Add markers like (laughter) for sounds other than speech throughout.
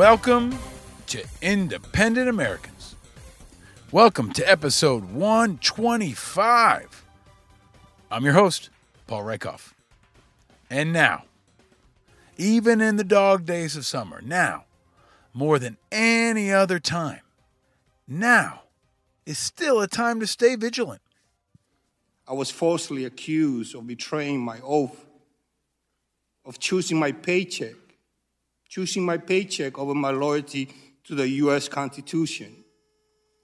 Welcome to Independent Americans. Welcome to episode 125. I'm your host, Paul Rieckhoff. And now, even in the dog days of summer, now, more than any other time, now is still a time to stay vigilant. I was falsely accused of betraying my oath, of choosing my paycheck, choosing my paycheck over my loyalty to the U.S. Constitution,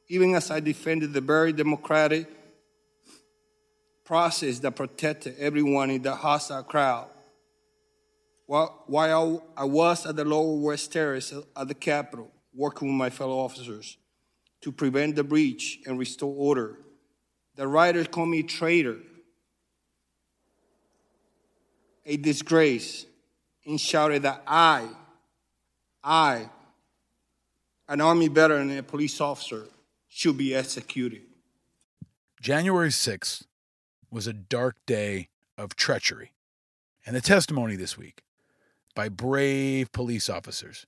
even as I defended the very democratic process that protected everyone in the hostile crowd. While, while I was at the Lower West Terrace at the Capitol, working with my fellow officers to prevent the breach and restore order, the writers called me a traitor, a disgrace, and shouted that I, I, an Army veteran and a police officer, should be executed. January 6th was a dark day of treachery. And the testimony this week by brave police officers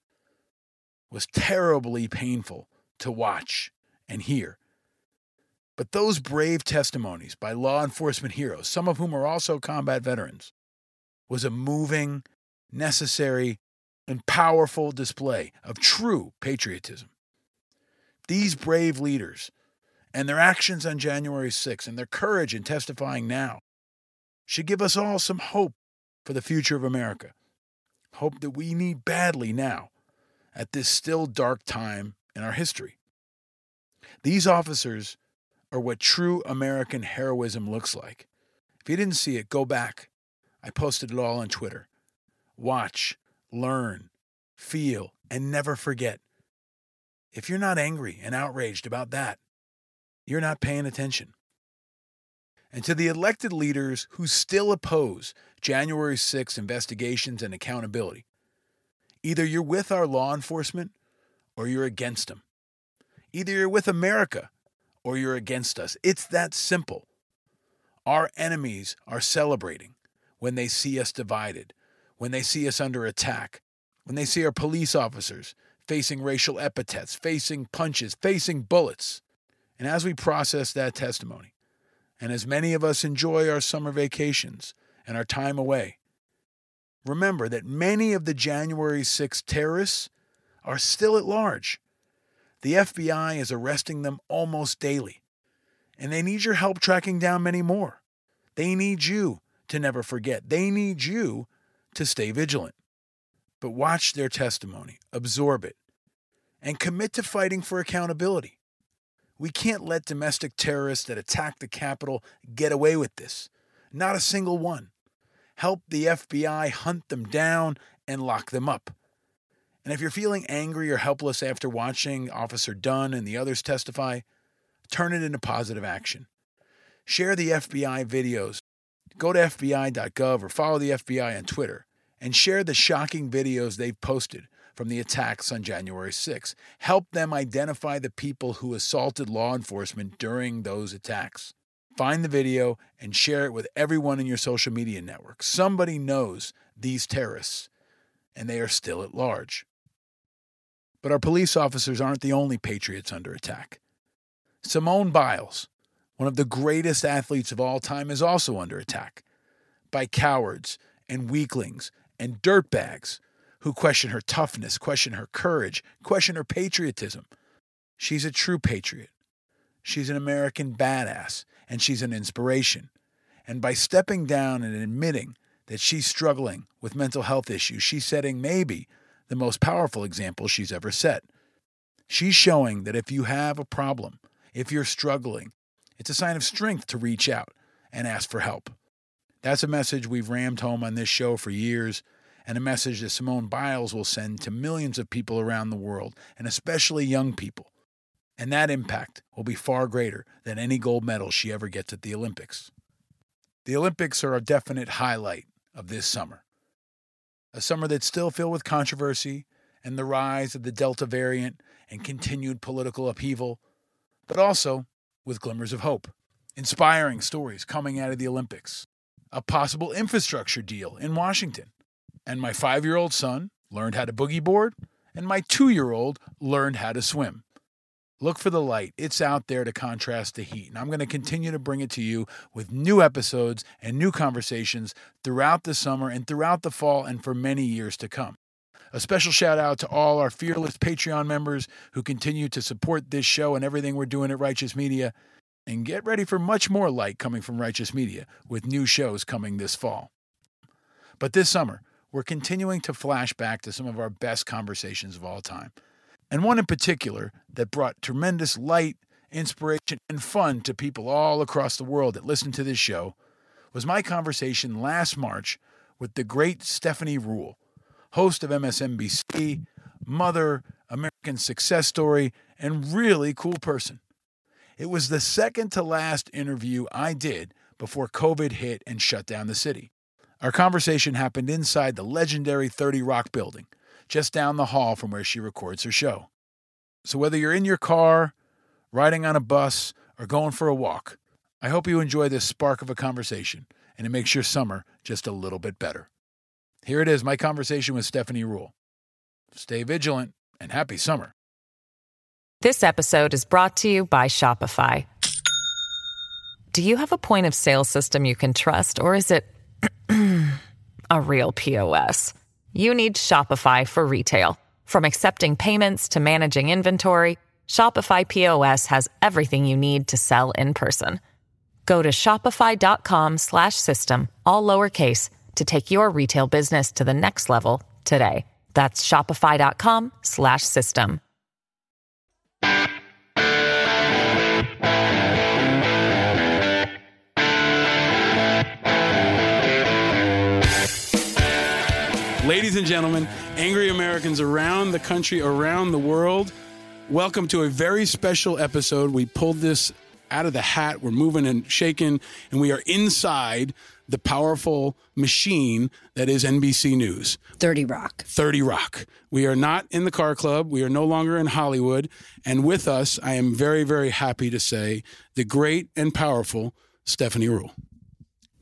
was terribly painful to watch and hear. But those brave testimonies by law enforcement heroes, some of whom are also combat veterans, was a moving, necessary, and powerful display of true patriotism. These brave leaders and their actions on January 6th and their courage in testifying now should give us all some hope for the future of America. Hope that we need badly now at this still dark time in our history. These officers are what true American heroism looks like. If you didn't see it, go back. I posted it all on Twitter. Watch, learn, feel, and never forget. If you're not angry and outraged about that, you're not paying attention. And to the elected leaders who still oppose January 6 investigations and accountability, either you're with our law enforcement or you're against them. Either you're with America or you're against us. It's that simple. Our enemies are celebrating when they see us divided, when they see us under attack, when they see our police officers facing racial epithets, facing punches, facing bullets. And as we process that testimony, and as many of us enjoy our summer vacations and our time away, remember that many of the January 6 terrorists are still at large. The FBI is arresting them almost daily, and they need your help tracking down many more. They need you to never forget. They need you to stay vigilant. But watch their testimony, absorb it, and commit to fighting for accountability. We can't let domestic terrorists that attack the Capitol get away with this. Not a single one. Help the FBI hunt them down and lock them up. And if you're feeling angry or helpless after watching Officer Dunn and the others testify, turn it into positive action. Share the FBI videos. Go to FBI.gov or follow the FBI on Twitter and share the shocking videos they've posted from the attacks on January 6. Help them identify the people who assaulted law enforcement during those attacks. Find the video and share it with everyone in your social media network. Somebody knows these terrorists, and they are still at large. But our police officers aren't the only patriots under attack. Simone Biles, one of the greatest athletes of all time, is also under attack by cowards and weaklings and dirtbags who question her toughness, question her courage, question her patriotism. She's a true patriot. She's an American badass, and she's an inspiration. And by stepping down and admitting that she's struggling with mental health issues, she's setting maybe the most powerful example she's ever set. She's showing that if you have a problem If you're struggling, it's a sign of strength to reach out and ask for help. That's a message we've rammed home on this show for years, and a message that Simone Biles will send to millions of people around the world, and especially young people. And that impact will be far greater than any gold medal she ever gets at the Olympics. The Olympics are a definite highlight of this summer. A summer that's still filled with controversy and the rise of the Delta variant and continued political upheaval, but also with glimmers of hope, inspiring stories coming out of the Olympics, a possible infrastructure deal in Washington, and my five year old son learned how to boogie board, and my two year old learned how to swim. Look for the light. It's out there to contrast the heat. And I'm going to continue to bring it to you with new episodes and new conversations throughout the summer and throughout the fall and for many years to come. A special shout out to all our fearless Patreon members who continue to support this show and everything we're doing at Righteous Media. And get ready for much more light coming from Righteous Media with new shows coming this fall. But this summer, we're continuing to flash back to some of our best conversations of all time and one in particular that brought tremendous light, inspiration, and fun to people all across the world that listened to this show was my conversation last March with the great Stephanie Ruhle, host of MSNBC, mother, American success story, and really cool person. It was the second to last interview I did before COVID hit and shut down the city. Our conversation happened inside the legendary 30 Rock building just down the hall from where she records her show. So, whether you're in your car, riding on a bus, or going for a walk, I hope you enjoy this spark of a conversation and it makes your summer just a little bit better. Here it is my conversation with Stephanie Ruhle. Stay vigilant and happy summer. This episode is brought to you by Shopify. Do you have a point of sale system you can trust, or is it (clears throat) a real POS? you need Shopify for retail. From accepting payments to managing inventory, Shopify POS has everything you need to sell in person. Go to shopify.com/system all lowercase to take your retail business to the next level today. That's shopify.com slash system. Ladies and gentlemen, angry Americans around the country, around the world, welcome to a very special episode. We pulled this out of the hat. We're moving and shaking, and we are inside the powerful machine that is NBC News. 30 Rock. 30 Rock. We are not in the car club. We are no longer in Hollywood. And with us, I am very, very happy to say the great and powerful Stephanie Ruhle.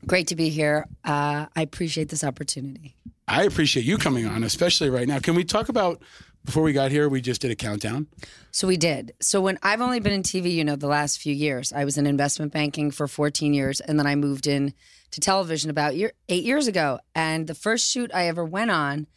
Great to be here. Uh, I appreciate this opportunity. I appreciate you coming on, especially right now. Can we talk about before we got here? We just did a countdown. So we did. So when I've only been in TV, you know, the last few years, I was in investment banking for 14 years, and then I moved in to television about year, eight years ago. And the first shoot I ever went on,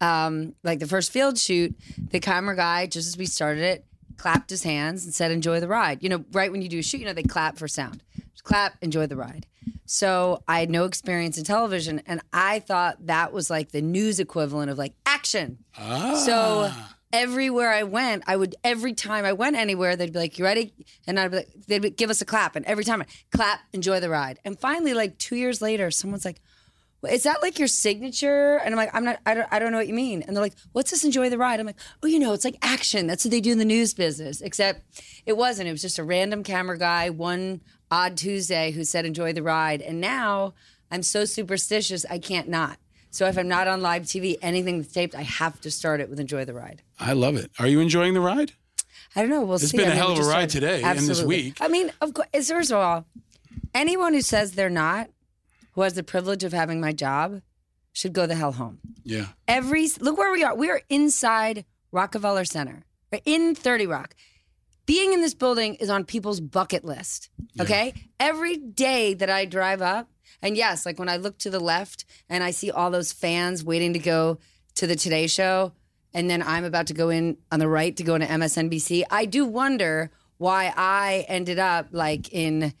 um, like the first field shoot, the camera guy, just as we started it, clapped his hands and said, "Enjoy the ride." You know, right when you do a shoot, you know, they clap for sound. Just clap, enjoy the ride. So I had no experience in television, and I thought that was like the news equivalent of like action. Ah. So everywhere I went, I would every time I went anywhere, they'd be like, "You ready?" And I'd be like, they'd give us a clap, and every time I clap, enjoy the ride. And finally, like two years later, someone's like. Is that like your signature? And I'm like, I'm not, I don't, I don't know what you mean. And they're like, what's this enjoy the ride? I'm like, oh, you know, it's like action. That's what they do in the news business. Except it wasn't. It was just a random camera guy one odd Tuesday who said enjoy the ride. And now I'm so superstitious, I can't not. So if I'm not on live TV, anything that's taped, I have to start it with enjoy the ride. I love it. Are you enjoying the ride? I don't know. We'll It's see. been I a hell of a ride started. today and this week. I mean, of course, first of all, anyone who says they're not, who has the privilege of having my job, should go the hell home. Yeah. Every look where we are. We are inside Rockefeller Center. We're in 30 Rock. Being in this building is on people's bucket list. Okay? Every day that I drive up, and yes, like when I look to the left and I see all those fans waiting to go to the Today Show, and then I'm about to go in on the right to go into MSNBC, I do wonder why I ended up like in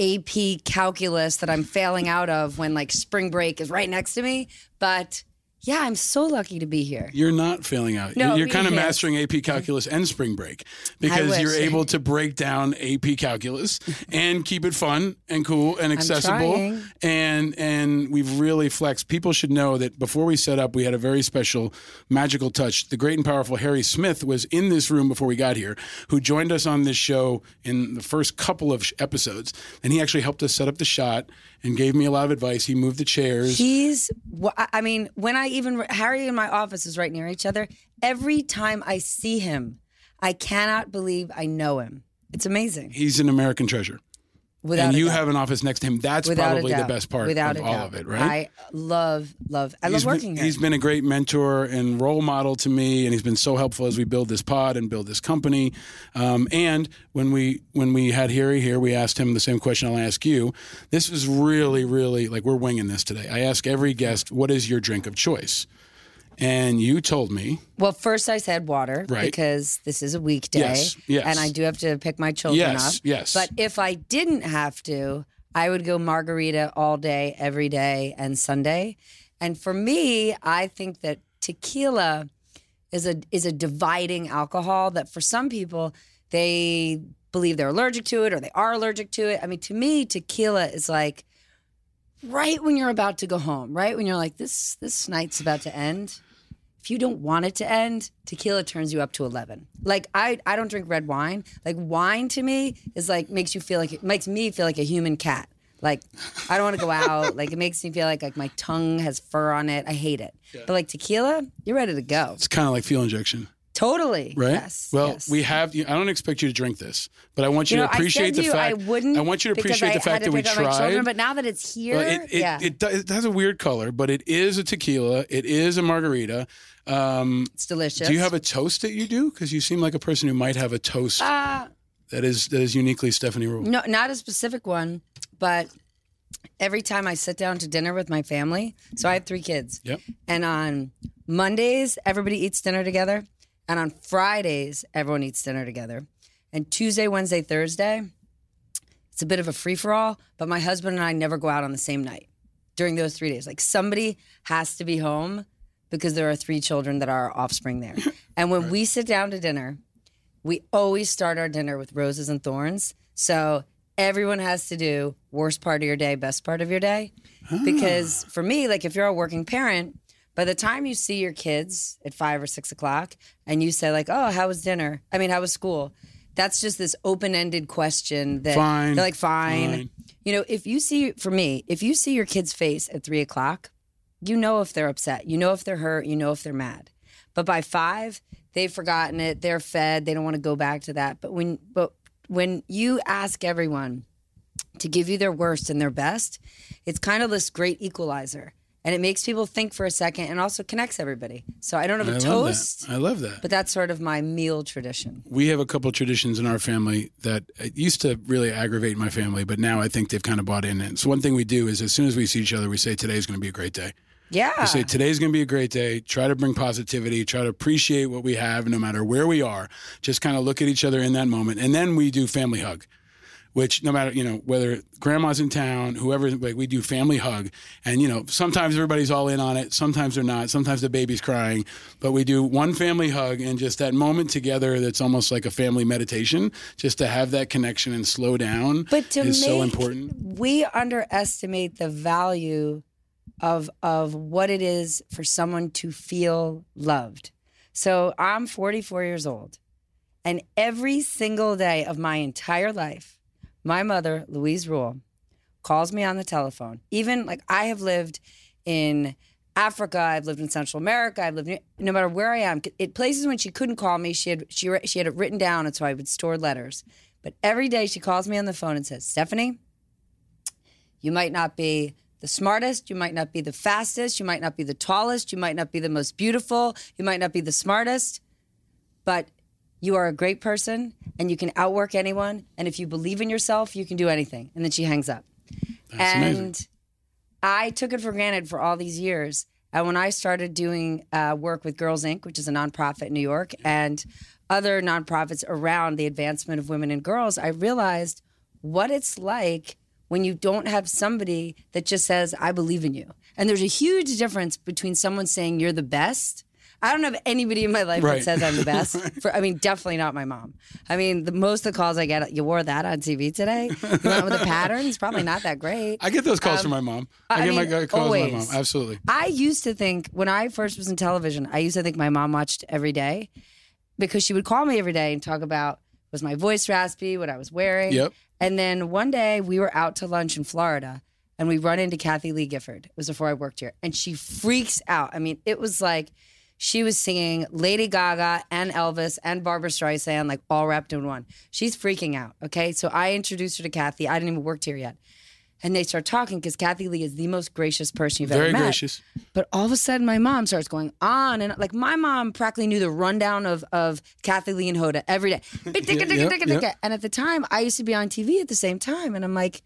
AP calculus that I'm failing out of when like spring break is right next to me. But Yeah, I'm so lucky to be here. You're not failing out. No, you're kind of mastering AP calculus and spring break because you're able to break down AP calculus (laughs) and keep it fun and cool and accessible. And and we've really flexed. People should know that before we set up, we had a very special magical touch. The great and powerful Harry Smith was in this room before we got here, who joined us on this show in the first couple of episodes, and he actually helped us set up the shot and gave me a lot of advice. He moved the chairs. He's, I mean, when I even, Harry and my office is right near each other. Every time I see him, I cannot believe I know him. It's amazing. He's an American treasure. Without and you doubt. have an office next to him. That's Without probably the best part Without of all doubt. of it, right? I love, love, I love He's been- working here. He's been a great mentor and role model to me, and he's been so helpful as we build this pod and build this company. Um, and when we when we had Harry here, we asked him the same question I'll ask you. This is really, really like we're winging this today. I ask every guest, "What is your drink of choice?" And you told me, Well, first I said water Right. because this is a weekday. Yes, yes. And I do have to pick my children Yes, up. yes. But if I didn't have to, I would go margarita all day, every day, and Sunday. And for me, I think that tequila is a is a dividing alcohol that for some people they believe they're allergic to it or they are allergic to it. I mean, to me, tequila is like right when you're about to go home, right when you're like this this night's about to end if you don't want it to end, tequila turns you up to 11. Like I I don't drink red wine. Like wine to me is like makes you feel like it makes me feel like a human cat. Like I don't want to go out. (laughs) Like it makes me feel like like my tongue has fur on it. I hate it. But like tequila, you're ready to go. it's kind of like fuel injection, Totally. right? Yes. well, yes. we have. I don't expect you to drink this, but I want you, You know, to appreciate I said the you fact. I wouldn't. I want you to appreciate I the fact to that we pick up my children, tried. but now that it's here, Well, it, it, yeah, it, do- it has a weird color, but it is a tequila. It is a margarita. Um, it's delicious. do you have a toast that you do? Because you seem like a person who might have a toast Uh, that is that is uniquely Stephanie Ruhle. No, not a specific one, but every time I sit down to dinner with my family, so I have three kids. Yep. And on Mondays, everybody eats dinner together. And on Fridays, everyone eats dinner together. And Tuesday, Wednesday, Thursday, it's a bit of a free for all, but my husband and I never go out on the same night during those three days. Like somebody has to be home because there are three children that are offspring there. (laughs) And when we sit down to dinner, we always start our dinner with roses and thorns. So everyone has to do worst part of your day, best part of your day. Ah. Because for me, like if you're a working parent, by the time you see your kids at five or six o'clock and you say, like, oh, how was dinner? I mean, how was school? That's just this open ended question that Fine, they're like, fine. fine. You know, if you see, for me, if you see your kid's face at three o'clock, you know if they're upset, you know if they're hurt, you know if they're mad. But by five, they've forgotten it. They're fed. They don't want to go back to that. But when but when you ask everyone to give you their worst and their best, it's kind of this great equalizer. And it makes people think for a second and also connects everybody. So I don't have a I toast. I love that. but that's sort of my meal tradition. we have a couple of traditions in our family that it used to really aggravate my family, but now I think they've kind of bought in. And so one thing we do is as soon as we see each other, we say today is going to be a great day. Yeah. We say today's going to be a great day. Try to bring positivity. Try to appreciate what we have, no matter where we are. Just kind of look at each other in that moment, and then we do family hug. Which no matter you know whether grandma's in town, whoever like we do family hug, and you know sometimes everybody's all in on it, sometimes they're not, sometimes the baby's crying, but we do one family hug and just that moment together that's almost like a family meditation, just to have that connection and slow down But to is so make- important. we underestimate the value of of what it is for someone to feel loved. So I'm 44 years old, and every single day of my entire life, my mother, Louise Ruhle, calls me on the telephone. Even like I have lived in Africa, I've lived in Central America, I've lived in, no matter where I am. It places when she couldn't call me, she had she she had it written down, and so I would store letters. But every day she calls me on the phone and says, "Stephanie, you might not be the smartest, you might not be the fastest, you might not be the tallest, you might not be the most beautiful, you might not be the smartest, but you are a great person and you can outwork anyone. And if you believe in yourself, you can do anything. And then she hangs up. That's and amazing. I took it for granted for all these years. And when I started doing uh, work with Girls Inc., which is a nonprofit in New York, and other nonprofits around the advancement of women and girls, I realized what it's like when you don't have somebody that just says, I believe in you. And there's a huge difference between someone saying you're the best. I don't have anybody in my life Right. that says I'm the best. (laughs) For, I mean, definitely not my mom. I mean, the most of the calls I get, you wore that on TV today. You went with the patterns, probably not that great. I get those calls from my mom. I, Um, I get mean, my calls from my mom. Absolutely. I used to think when I first was in television, I used to think my mom watched every day because she would call me every day and talk about was my voice raspy, what I was wearing. Yep. And then one day we were out to lunch in Florida and we run into Kathie Lee Gifford. It was before I worked here. And she freaks out. I mean, it was like she was singing Lady Gaga and Elvis and Barbra Streisand, like all wrapped in one. She's freaking out. Okay. So I introduced her to Kathie. I didn't even work here yet. And they start talking because Kathie Lee is the most gracious person you've Very ever met. Very gracious. But all of a sudden, my mom starts going on and like my mom practically knew the rundown of of Kathie Lee and Hoda every day. And at the time, I used to be on TV at the same time, and I'm like,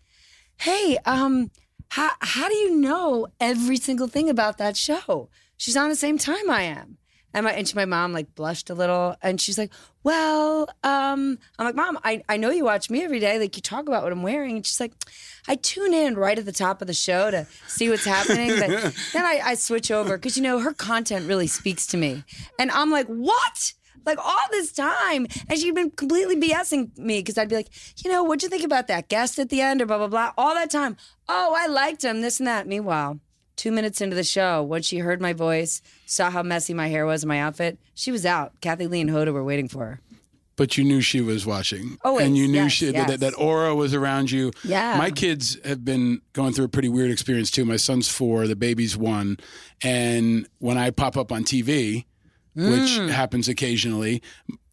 "Hey, um, how how do you know every single thing about that show?" She's on the same time I am. And my and she, my mom like blushed a little, and she's like, "Well, um," I'm like, "Mom, I, I know you watch me every day. Like you talk about what I'm wearing." And she's like, "I tune in right at the top of the show to see what's happening, but (laughs) then I, I switch over because you know her content really speaks to me." And I'm like, "What?" Like all this time, and she'd been completely BSing me because I'd be like, "You know, what'd you think about that guest at the end?" or blah blah blah. All that time, oh, I liked him, this and that. Meanwhile two minutes into the show, when she heard my voice, saw how messy my hair was and my outfit, she was out. Kathie Lee and Hoda were waiting for her. But you knew she was watching. Always, And you knew yes, she, yes. That, that aura was around you. Yeah. My kids have been going through a pretty weird experience too. My son's four, the baby's one. And when I pop up on TV, which Mm. happens occasionally,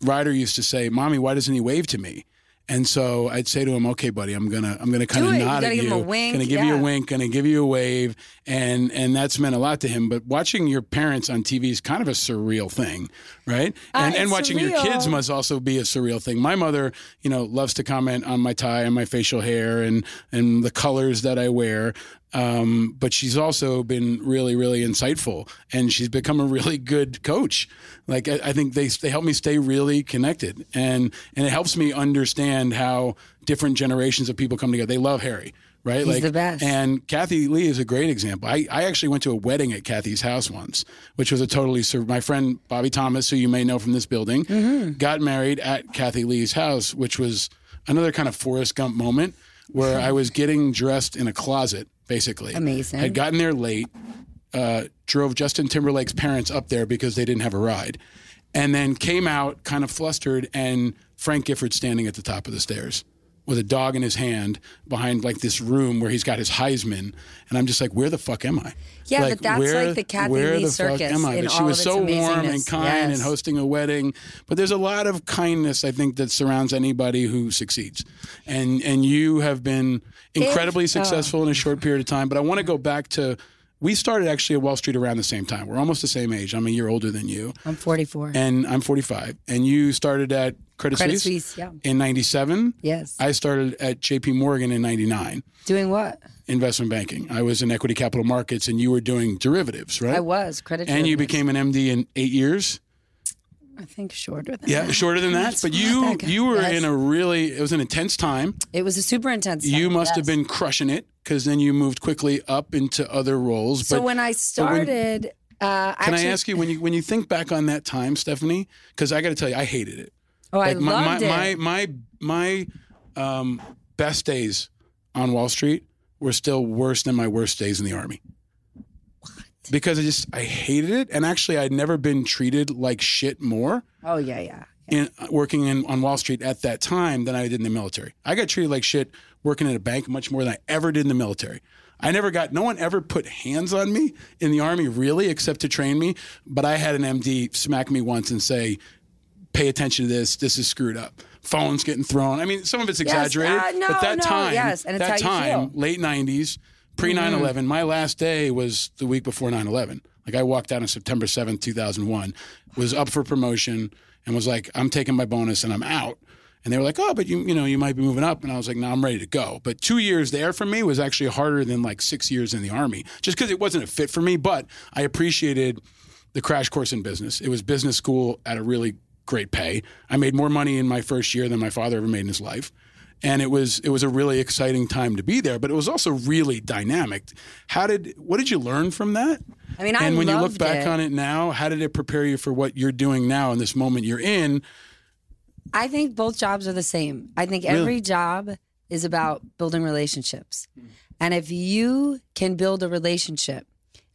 Ryder used to say, Mommy, why doesn't he wave to me? And so I'd say to him, "Okay, buddy, I'm gonna I'm gonna kind of nod at you, him a wink, gonna give you a wink, gonna give you a wave, and and that's meant a lot to him. But watching your parents on TV is kind of a surreal thing, right? And Uh, and watching your kids must also be a surreal thing. My mother, you know, loves to comment on my tie and my facial hair and and the colors that I wear. Um, but she's also been really, really insightful, and she's become a really good coach. Like I, I think they they help me stay really connected, and and it helps me understand how different generations of people come together. They love Harry, right? He's like the best. and Kathie Lee is a great example. I, I actually went to a wedding at Kathie's house once, which was a totally my friend Bobby Thomas, who you may know from this building, Mm-hmm. got married at Kathie Lee's house, which was another kind of Forrest Gump moment where I was getting dressed in a closet, basically. Amazing. Had gotten there late, uh, drove Justin Timberlake's parents up there because they didn't have a ride, and then came out kind of flustered, and Frank Gifford standing at the top of the stairs with a dog in his hand behind like this room where he's got his Heisman, and I'm just like, where the fuck am I? Yeah, but that's like the Kathie where Lee the fuck circus am I? But she was so warm and kind and hosting a wedding. But there's a lot of kindness I think that surrounds anybody who succeeds, and and you have been incredibly oh. successful in a short period of time. But I want to go back to. We started actually at Wall Street around the same time. We're almost the same age. I'm a year older than you I'm 44. and I'm 45. And you started at Credit, Credit Suisse, Suisse, yeah. in 97. Yes. I started at JP Morgan in 99, Doing what? investment banking. I was in equity capital markets and you were doing derivatives, right? I was credit. and you became an MD in eight years. I think shorter than that. Yeah, that. shorter than that. That's But you that you were Yes. in a really it was an intense time. It was a super intense. you time, must have been crushing it because then you moved quickly up into other roles. So but when I started, uh, can actually, I ask you when you when you think back on that time, Stephanie? Because I got to tell you, I hated it. Oh, I my, loved my, it. my my my um, best days on Wall Street were still worse than my worst days in the army. What? Because I just I hated it, and actually I'd never been treated like shit more oh yeah, yeah. in working in on Wall Street at that time than I did in the military. I got treated like shit working at a bank much more than I ever did in the military. I never got no one ever put hands on me in the army really except to train me, but I had an MD smack me once and say, "Pay attention to this. This is screwed up." Phones getting thrown. I mean, some of it's exaggerated, uh, no, but that no, time, yes, and it's that time, feel. Mm-hmm. late '90s, pre 9/11. My last day was the week before 9/11. Like I walked out on September 7th, 2001, was up for promotion, and was like, "I'm taking my bonus and I'm out." And they were like, "Oh, but you you know you might be moving up," and I was like, "No, I'm ready to go." But two years there for me was actually harder than like six years in the army, just because it wasn't a fit for me. But I appreciated the crash course in business. It was business school at a really great pay. I made more money in my first year than my father ever made in his life. and it was it was a really exciting time to be there. But it was also really dynamic. How did what did you learn from that? I mean, I and when you look back it. on it now, how did it prepare you for what you're doing now in this moment you're in? I think both jobs are the same. I think Really? every job is about building relationships. And if you can build a relationship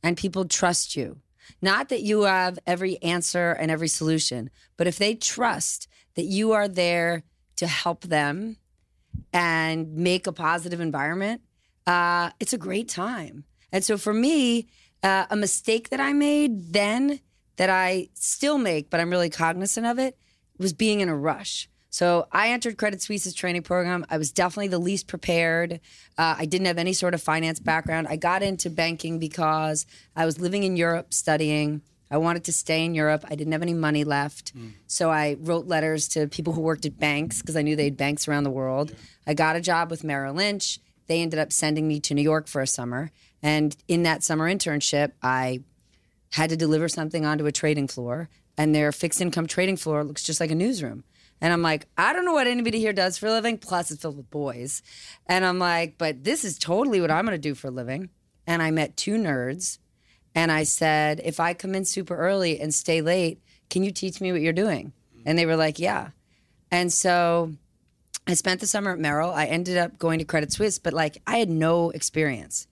and people trust you, not that you have every answer and every solution, but if they trust that you are there to help them and make a positive environment, uh, it's a great time. And so for me, uh, a mistake that I made then that I still make, but I'm really cognizant of it, was being in a rush. So I entered Credit Suisse's training program. I was definitely the least prepared. Uh, I didn't have any sort of finance background. I got into banking because I was living in Europe studying. I wanted to stay in Europe. I didn't have any money left. So I wrote letters to people who worked at banks because I knew they had banks around the world. I got a job with Merrill Lynch. They ended up sending me to New York for a summer. And in that summer internship, I had to deliver something onto a trading floor, and their fixed income trading floor looks just like a newsroom. And I'm like, I don't know what anybody here does for a living. Plus, it's filled with boys. And I'm like, but this is totally what I'm going to do for a living. And I met two nerds, and I said, if I come in super early and stay late, can you teach me what you're doing? And they were like, yeah. And so I spent the summer at Merrill. I ended up going to Credit Suisse, but like I had no experience.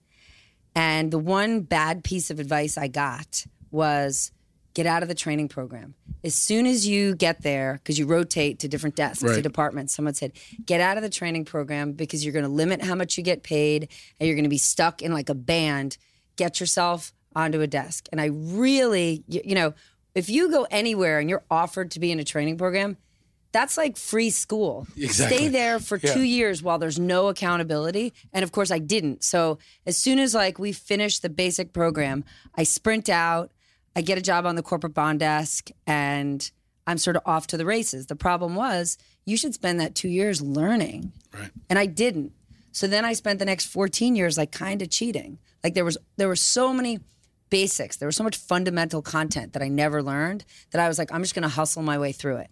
And the one bad piece of advice I got was get out of the training program. As soon as you get there, because you rotate to different desks, to Right. departments, someone said, get out of the training program because you're going to limit how much you get paid and you're going to be stuck in like a band. Get yourself onto a desk. And I really, you, you know, if you go anywhere and you're offered to be in a training program, that's like free school. Exactly. Stay there for Yeah. two years while there's no accountability. And of course, I didn't. So as soon as like we finish the basic program, I sprint out. I get a job on the corporate bond desk, and I'm sort of off to the races. The problem was you should spend that two years learning, Right. and I didn't. So then I spent the next 14 years like kind of cheating. Like there was there were so many basics. There was so much fundamental content that I never learned that I was like, I'm just going to hustle my way through it.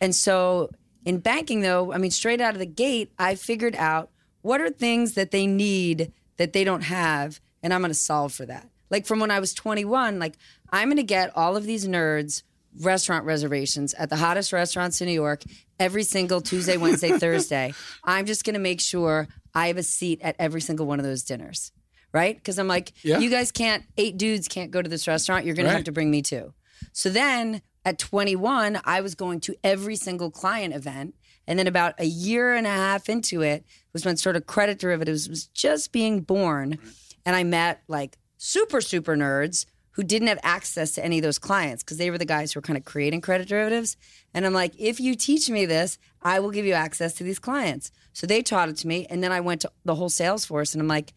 And so in banking, though, I mean, straight out of the gate, I figured out what are things that they need that they don't have, and I'm going to solve for that. Like from when I was 21, like I'm going to get all of these nerds restaurant reservations at the hottest restaurants in New York every single Tuesday, Wednesday, (laughs) Thursday. I'm just going to make sure I have a seat at every single one of those dinners. Right? Because I'm like, Yeah. you guys can't, eight dudes can't go to this restaurant. You're going to have to bring me too. So then at 21, I was going to every single client event. And then about a year and a half into it was when sort of credit derivatives was just being born. And I met like super, super nerds who didn't have access to any of those clients because they were the guys who were kind of creating credit derivatives. And I'm like, if you teach me this, I will give you access to these clients. So they taught it to me. And then I went to the whole sales force and I'm like,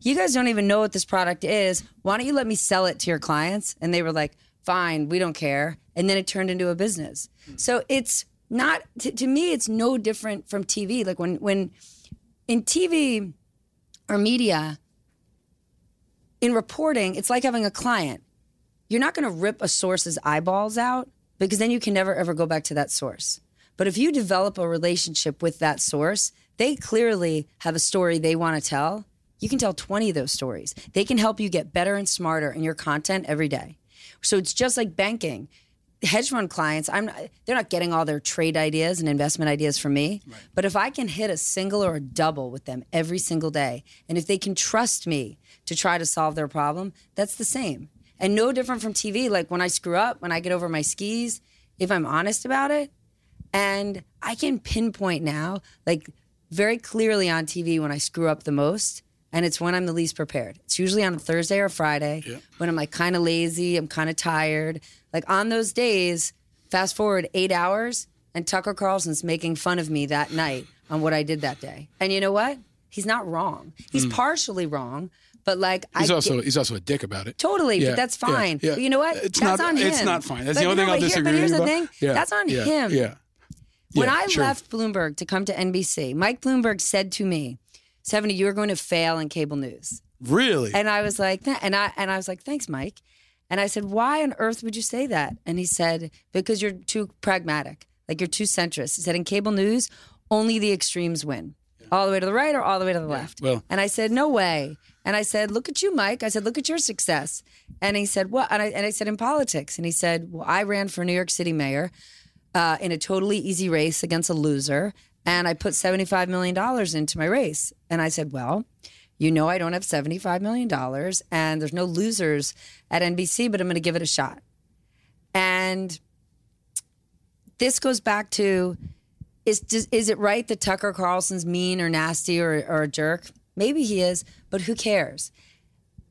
you guys don't even know what this product is. Why don't you let me sell it to your clients? And they were like, fine, we don't care. And then it turned into a business. Hmm. So it's not, to, to me, it's no different from TV. Like when, when in TV or media, in reporting, it's like having a client. You're not going to rip a source's eyeballs out because then you can never ever go back to that source. But if you develop a relationship with that source, they clearly have a story they want to tell. You can tell 20 of those stories. They can help you get better and smarter in your content every day. So it's just like banking. Hedge fund clients, I'm not, they're not getting all their trade ideas and investment ideas from me. But if I can hit a single or a double with them every single day, and if they can trust me to try to solve their problem, that's the same. And no different from TV. Like when I screw up, when I get over my skis, if I'm honest about it, and I can pinpoint now, like very clearly on TV when I screw up the most. And it's when I'm the least prepared. It's usually on a Thursday or Friday when I'm like kind of lazy, I'm kind of tired. Like on those days, fast forward eight hours, and Tucker Carlson's making fun of me that night on what I did that day. And you know what? He's not wrong. He's mm. partially wrong, but like. He's I also get- he's also a dick about it. Totally, Yeah, but that's fine. yeah. But you know what? It's that's not- on him. it's not fine. That's the But only no, thing I'll here- disagree But here's the thing. Yeah, That's on yeah, him. Yeah. When Yeah, I sure. left Bloomberg to come to NBC, Mike Bloomberg said to me, 70, you are going to fail in cable news. Really? And I was like, "Th- and I and I was like, thanks, Mike. And I said, why on earth would you say that? And he said, because you're too pragmatic, like you're too centrist. He said, in cable news, only the extremes win. all the way to the right or all the way to the left? well- and I said, no way. And I said, look at you, Mike. I said, look at your success. And he said, what? And I, and I said, in politics. And he said, well, I ran for New York City mayor uh, in a totally easy race against a loser. And I put $75 million into my race. And I said, well, you know, I don't have $75 million and there's no losers at NBC, but I'm going to give it a shot. And this goes back to is is it right that Tucker Carlson's mean or nasty or, or a jerk? Maybe he is, but who cares?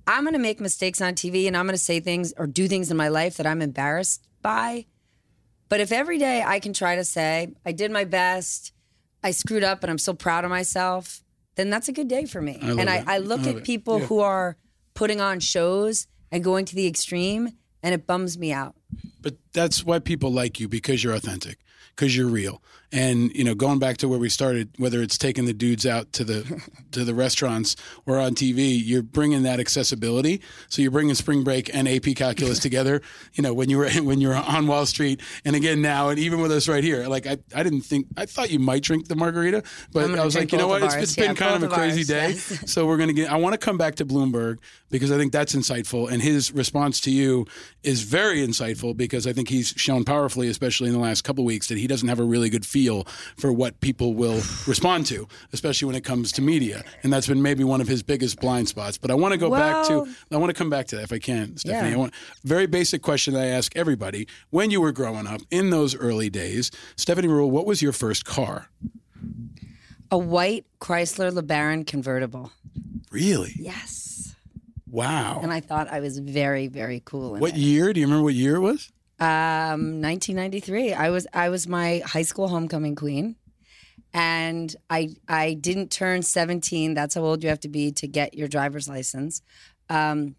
I'm going to make mistakes on TV and I'm going to say things or do things in my life that I'm embarrassed by. But if every day I can try to say, I did my best, I screwed up, and I'm still proud of myself, then that's a good day for me. love and I. I look I at people Yeah. who are putting on shows and going to the extreme, and it bums me out. But that's why people like you because you're authentic, because you're real. And you know, going back to where we started, whether it's taking the dudes out to the (laughs) to the restaurants or on TV, you're bringing that accessibility. So you're bringing Spring Break and AP Calculus together. You know, when you were (laughs) when you were on Wall Street, and again now, and even with us right here. Like I, I didn't think I thought you might drink the margarita, but I was like, you know what, it's, it's been Yeah, kind of a crazy ours, day. yes. (laughs) So we're gonna get. I want to come back to Bloomberg because I think that's insightful, and his response to you is very insightful because I think he's shown powerfully, especially in the last couple of weeks, that he doesn't have a really good feel for what people will respond to, especially when it comes to media, and that's been maybe one of his biggest blind spots. But I want to go back to. I want to come back to that if I can, Stephanie. Yeah. I want very basic question that I ask everybody: When you were growing up in those early days, Stephanie Ruhle, what was your first car? A white Chrysler LeBaron convertible. Really? Yes. Wow. And I thought I was very, very cool. In what it. year? Do you remember what year it was? Um, 1993. I was I was my high school homecoming queen, and I I didn't turn 17. That's how old you have to be to get your driver's license. Um,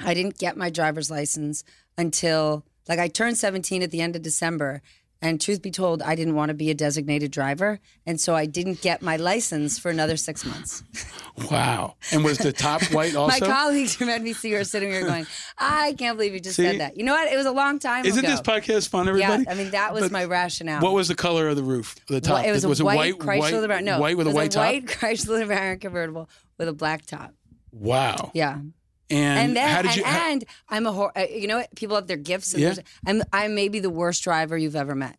I didn't get my driver's license until like I turned 17 at the end of December. And truth be told, I didn't want to be a designated driver, and so I didn't get my license for another six months. (laughs) Wow. And was the top (laughs) white also? My colleagues from NBC are sitting here going, "I can't believe you just See? said that." You know what? It was a long time ago. Isn't ago. this podcast fun, everybody? Yeah. I mean that was But my rationale. What was the color of the roof? The top? Well, it was, a white, white, Chrysler LeBaron. No, white with it a was white top. white (laughs) Chrysler LeBaron convertible with a black top. Wow. Yeah, And, and then how did and, you? how- and I'm a hor- uh, you know what? People have their gifts. And Yeah. there's- I'm I'm maybe the worst driver you've ever met.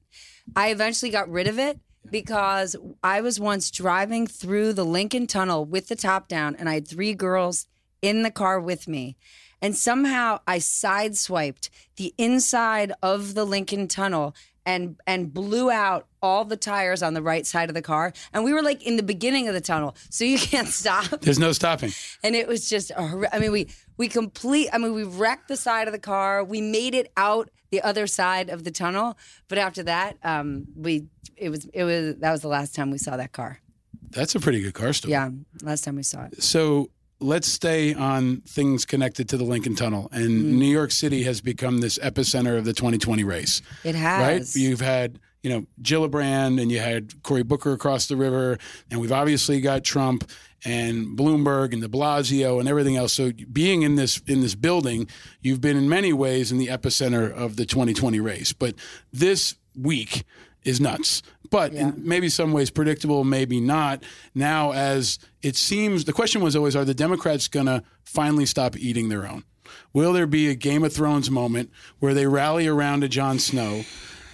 I eventually got rid of it because I was once driving through the Lincoln Tunnel with the top down, and I had three girls in the car with me. And somehow I sideswiped the inside of the Lincoln Tunnel and and blew out all the tires on the right side of the car. And we were like in the beginning of the tunnel, so you (laughs) can't stop There's no stopping. and it was just a I mean we we complete I mean we wrecked the side of the car we made it out the other side of the tunnel but after that um we it was it was that was the last time we saw that car That's a pretty good car story. yeah last time we saw it So let's stay on things connected to the Lincoln Tunnel. And Mm-hmm. New York City has become this epicenter of the 2020 race. it has right? You've had, you know, Gillibrand and you had Cory Booker across the river, and we've obviously got Trump and Bloomberg and De Blasio and everything else. So being in this in this building, you've been in many ways in the epicenter of the 2020 race. But this week is nuts. But in maybe some ways predictable, maybe not. Now, as it seems, the question was always: Are the Democrats going to finally stop eating their own? Will there be a Game of Thrones moment where they rally around a Jon Snow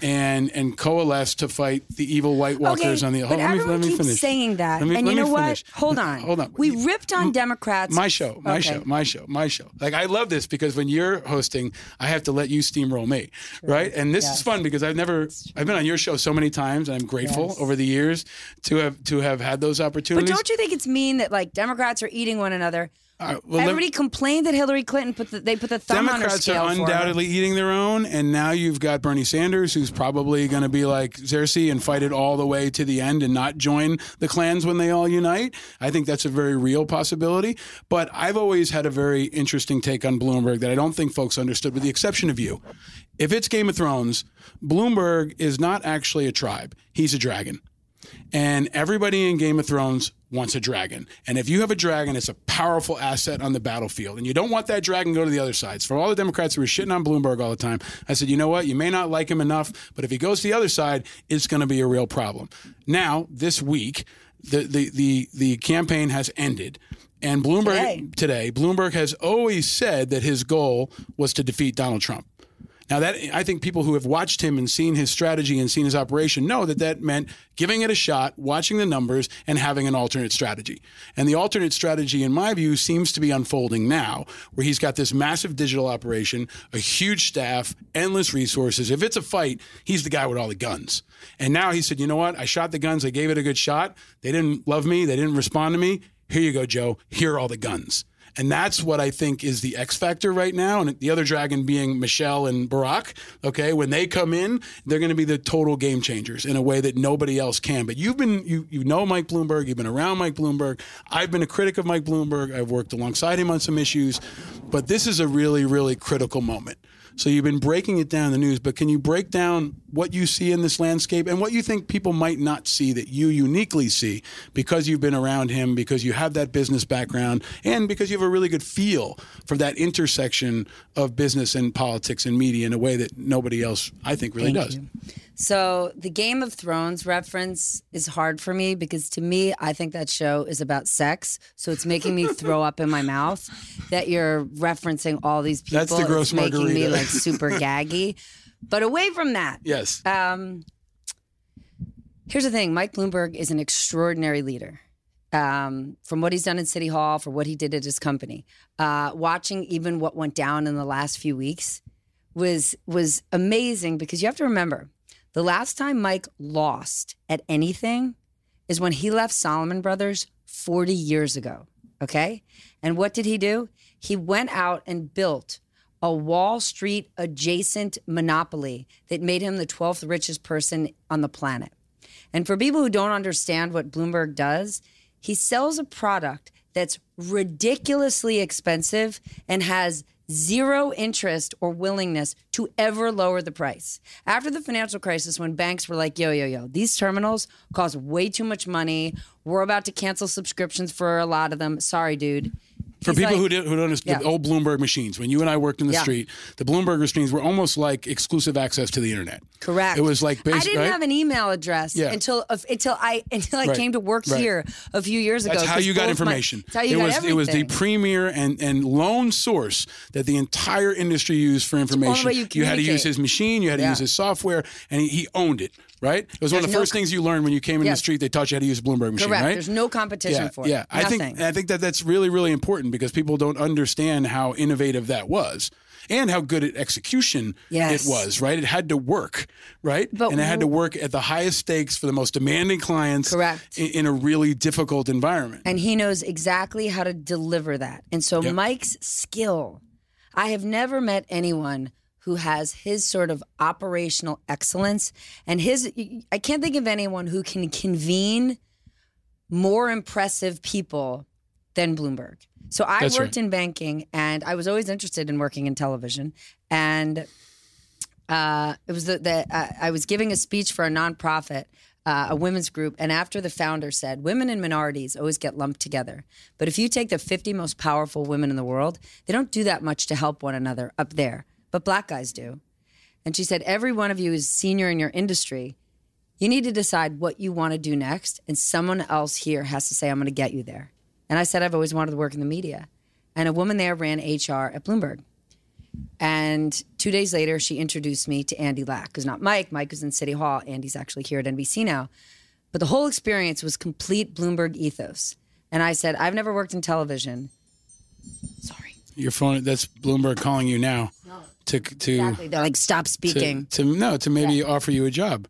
and and coalesce to fight the evil White Walkers okay, on the? but Hold, let me, let me keeps finish. saying that, me- and you know what? Hold on, Hold on. We ripped on mm, Democrats. My show, my Okay. show, my show, my show. Like I love this because when you're hosting, I have to let you steamroll me, right? And this is fun because I've never, I've been on your show so many times, and I'm grateful Yes. over the years to have to have had those opportunities. But don't you think it's mean that like Democrats are eating one another? Right, well, let- Everybody complained that Hillary Clinton put the, they put the thumb on her Democrats are undoubtedly eating their own, and now you've got Bernie Sanders, who's probably going to be like Cersei and fight it all the way to the end and not join the clans when they all unite. I think that's a very real possibility. But I've always had a very interesting take on Bloomberg that I don't think folks understood, with the exception of you. If it's Game of Thrones, Bloomberg is not actually a tribe; he's a dragon. And everybody in Game of Thrones wants a dragon. And if you have a dragon, it's a powerful asset on the battlefield. And you don't want that dragon to go to the other side. So for all the Democrats who were shitting on Bloomberg all the time, I said, you know what? You may not like him enough, but if he goes to the other side, it's going to be a real problem. Now, this week, the the the, the campaign has ended. And Bloomberg Today. today, Bloomberg has always said that his goal was to defeat Donald Trump. Now that I think people who have watched him and seen his strategy and seen his operation know that that meant giving it a shot, watching the numbers, and having an alternate strategy. And the alternate strategy, in my view, seems to be unfolding now, where he's got this massive digital operation, a huge staff, endless resources. If it's a fight, he's the guy with all the guns. And now he said, you know what? I shot the guns. I gave it a good shot. They didn't love me. They didn't respond to me. Here you go, Joe. Here are all the guns. And that's what I think is the X factor right now. And the other dragon being Michelle and Barack. Okay. When they come in, they're going to be the total game changers in a way that nobody else can. But you've been, you, you know Mike Bloomberg. You've been around Mike Bloomberg. I've been a critic of Mike Bloomberg. I've worked alongside him on some issues. But this is a really, really critical moment. So you've been breaking it down in the news, but can you break down what you see in this landscape and what you think people might not see that you uniquely see because you've been around him, because you have that business background, and because you have a really good feel for that intersection of business and politics and media in a way that nobody else, I think, really Thank does. you. So the Game of Thrones reference is hard for me because to me, I think that show is about sex. So it's making me throw up in my mouth that you're referencing all these people. That's the gross it's making me like super (laughs) gaggy. But away from that, Yes. um, here's the thing: Mike Bloomberg is an extraordinary leader. Um, from what he's done in City Hall, for what he did at his company, uh, watching even what went down in the last few weeks was was amazing because you have to remember the last time Mike lost at anything is when he left Salomon Brothers 40 years ago. Okay. And what did he do? He went out and built a Wall Street adjacent monopoly that made him the 12th richest person on the planet. And for people who don't understand what Bloomberg does, he sells a product that's ridiculously expensive and has zero interest or willingness to ever lower the price. After the financial crisis, when banks were like, yo, yo, yo, these terminals cost way too much money. We're about to cancel subscriptions for a lot of them. Sorry, dude. For He's people like- who, did, who don't understand, Yeah. the old Bloomberg machines, when you and I worked in the Yeah. street, the Bloomberg machines were almost like exclusive access to the internet. Correct. It was like I basic, didn't right? have an email address Yeah. until uh, until I (laughs) until I Right. came to work Right. here a few years ago. That's how you got my- information. That's how you it got was it was the everything. premier and, and lone source that the entire industry used for information. way you had to use his machine, you had to use his software, and he, he owned it. Right? It was one of the no first things you learned when you came in Yes. the street. They taught you how to use a Bloomberg machine. Correct. Right? There's no competition yeah, for it. yeah. I think I think that that's really really important because people don't understand how innovative that was. And how good at execution Yes. it was, right? It had to work, right? But and it had to work at the highest stakes for the most demanding clients Correct. in, in a really difficult environment. and he knows exactly how to deliver that. And so Yep. Mike's skill, I have never met anyone who has his sort of operational excellence and his I can't think of anyone who can convene more impressive people than Bloomberg. So I That's worked right. in banking and I was always interested in working in television and uh, it was the, the uh, I was giving a speech for a nonprofit, uh, a women's group, and after the founder said, "Women and minorities always get lumped together, but if you take the 50 most powerful women in the world, they don't do that much to help one another up there, but black guys do." And she said, "Every one of you is senior in your industry. You need to decide what you want to do next, and someone else here has to say, I'm going to get you there." And I said, "I've always wanted to work in the media," and a woman there ran HR at Bloomberg. And two days later, she introduced me to Andy Lack, who's not Mike. Mike was in City Hall. Andy's actually here at NBC now. But the whole experience was complete Bloomberg ethos. And I said, I've never worked in television. Sorry. Your phone. That's Bloomberg calling you now. To to, Exactly. They're like, stop speaking. to no to maybe offer you a job.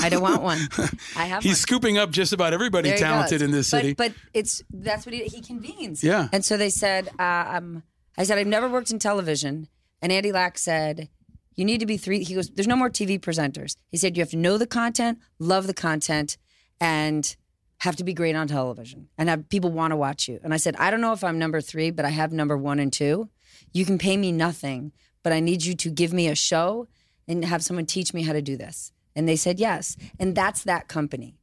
I don't want one. (laughs) I have He's one. scooping up just about everybody There talented in this But- city. But, it's that's what he, he convenes. Yeah. And so they said, uh, um, I said, I've never worked in television. And Andy Lack said, you need to be three. He goes, there's no more TV presenters. He said, you have to know the content, love the content, and have to be great on television and have people want to watch you. And I said, I don't know if I'm number three, but I have number one and two. You can pay me nothing, but I need you to give me a show and have someone teach me how to do this. And they said yes. And that's that company.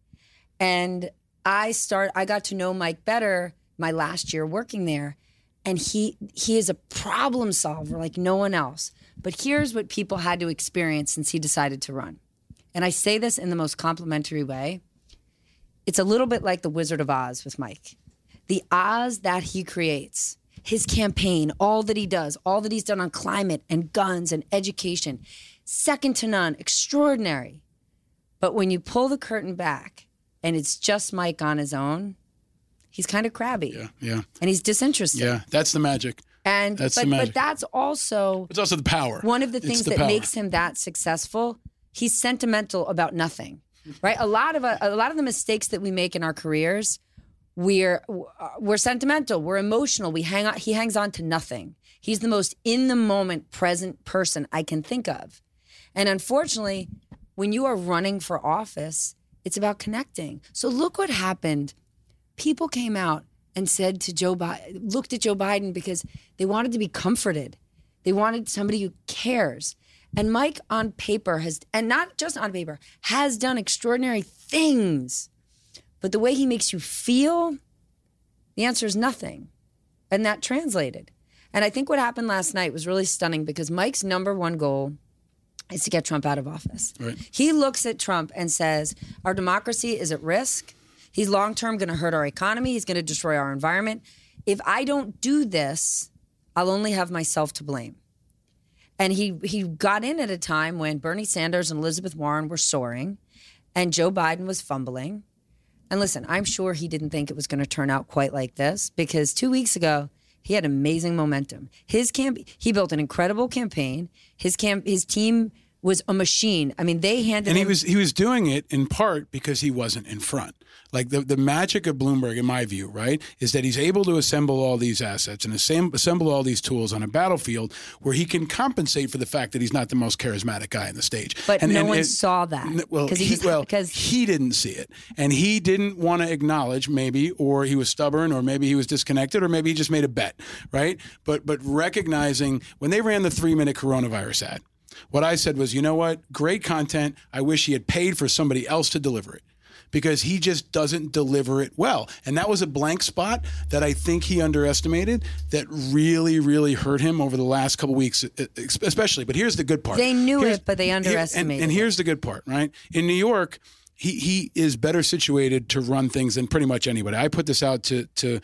And I start I got to know Mike better my last year working there. And he he is a problem solver like no one else. But here's what people had to experience since he decided to run. And I say this in the most complimentary way. it's a little bit like the Wizard of Oz with Mike. The Oz that he creates, his campaign, all that he does, all that he's done on climate and guns and education, second to none, extraordinary. But when you pull the curtain back and it's just Mike on his own, he's kind of crabby Yeah, yeah, and he's disinterested. yeah. That's the magic. And That's but, the magic. but that's also It's also the power. one of the things the that power. makes him that successful. He's sentimental about nothing, right? A lot of a, lot of the mistakes that we make in our careers, we're we're sentimental, we're emotional. We hang on. He hangs on to nothing. He's the most in the moment, present person I can think of, and unfortunately, when you are running for office, it's about connecting. So look what happened. People came out and said to Joe Biden, looked at Joe Biden because they wanted to be comforted. They wanted somebody who cares. And Mike on paper has, and not just on paper, has done extraordinary things. But the way he makes you feel, the answer is nothing. And that translated. And I think what happened last night was really stunning because Mike's number one goal is to get Trump out of office. Right. He looks at Trump and says, Our democracy is at risk. He's long term going to hurt our economy. He's going to destroy our environment. If I don't do this, I'll only have myself to blame. And he, he got in at a time when Bernie Sanders and Elizabeth Warren were soaring and Joe Biden was fumbling. And listen, I'm sure he didn't think it was going to turn out quite like this because two weeks ago, he had amazing momentum. His camp, he built an incredible campaign. His camp, his team was a machine. I mean, they handed and he him- was he was doing it in part because he wasn't in front. Like the, the magic of Bloomberg, in my view, right, is that he's able to assemble all these assets and assemble, assemble all these tools on a battlefield where he can compensate for the fact that he's not the most charismatic guy on the stage. But and, no and one saw that, Well, he he, was- well, (laughs) because- he didn't see it, and he didn't want to acknowledge maybe, or he was stubborn, or maybe he was disconnected, or maybe he just made a bet, right? But but recognizing when they ran the three minute coronavirus ad, what I said was, you know what, great content. I wish he had paid for somebody else to deliver it. Because he just doesn't deliver it well. And that was a blank spot that I think he underestimated that really, really hurt him over the last couple weeks, especially. But here's the good part. They knew Here's- it, but they here- and- underestimated and here's the good part, right? In New York, he he is better situated to run things than pretty much anybody. I put this out to to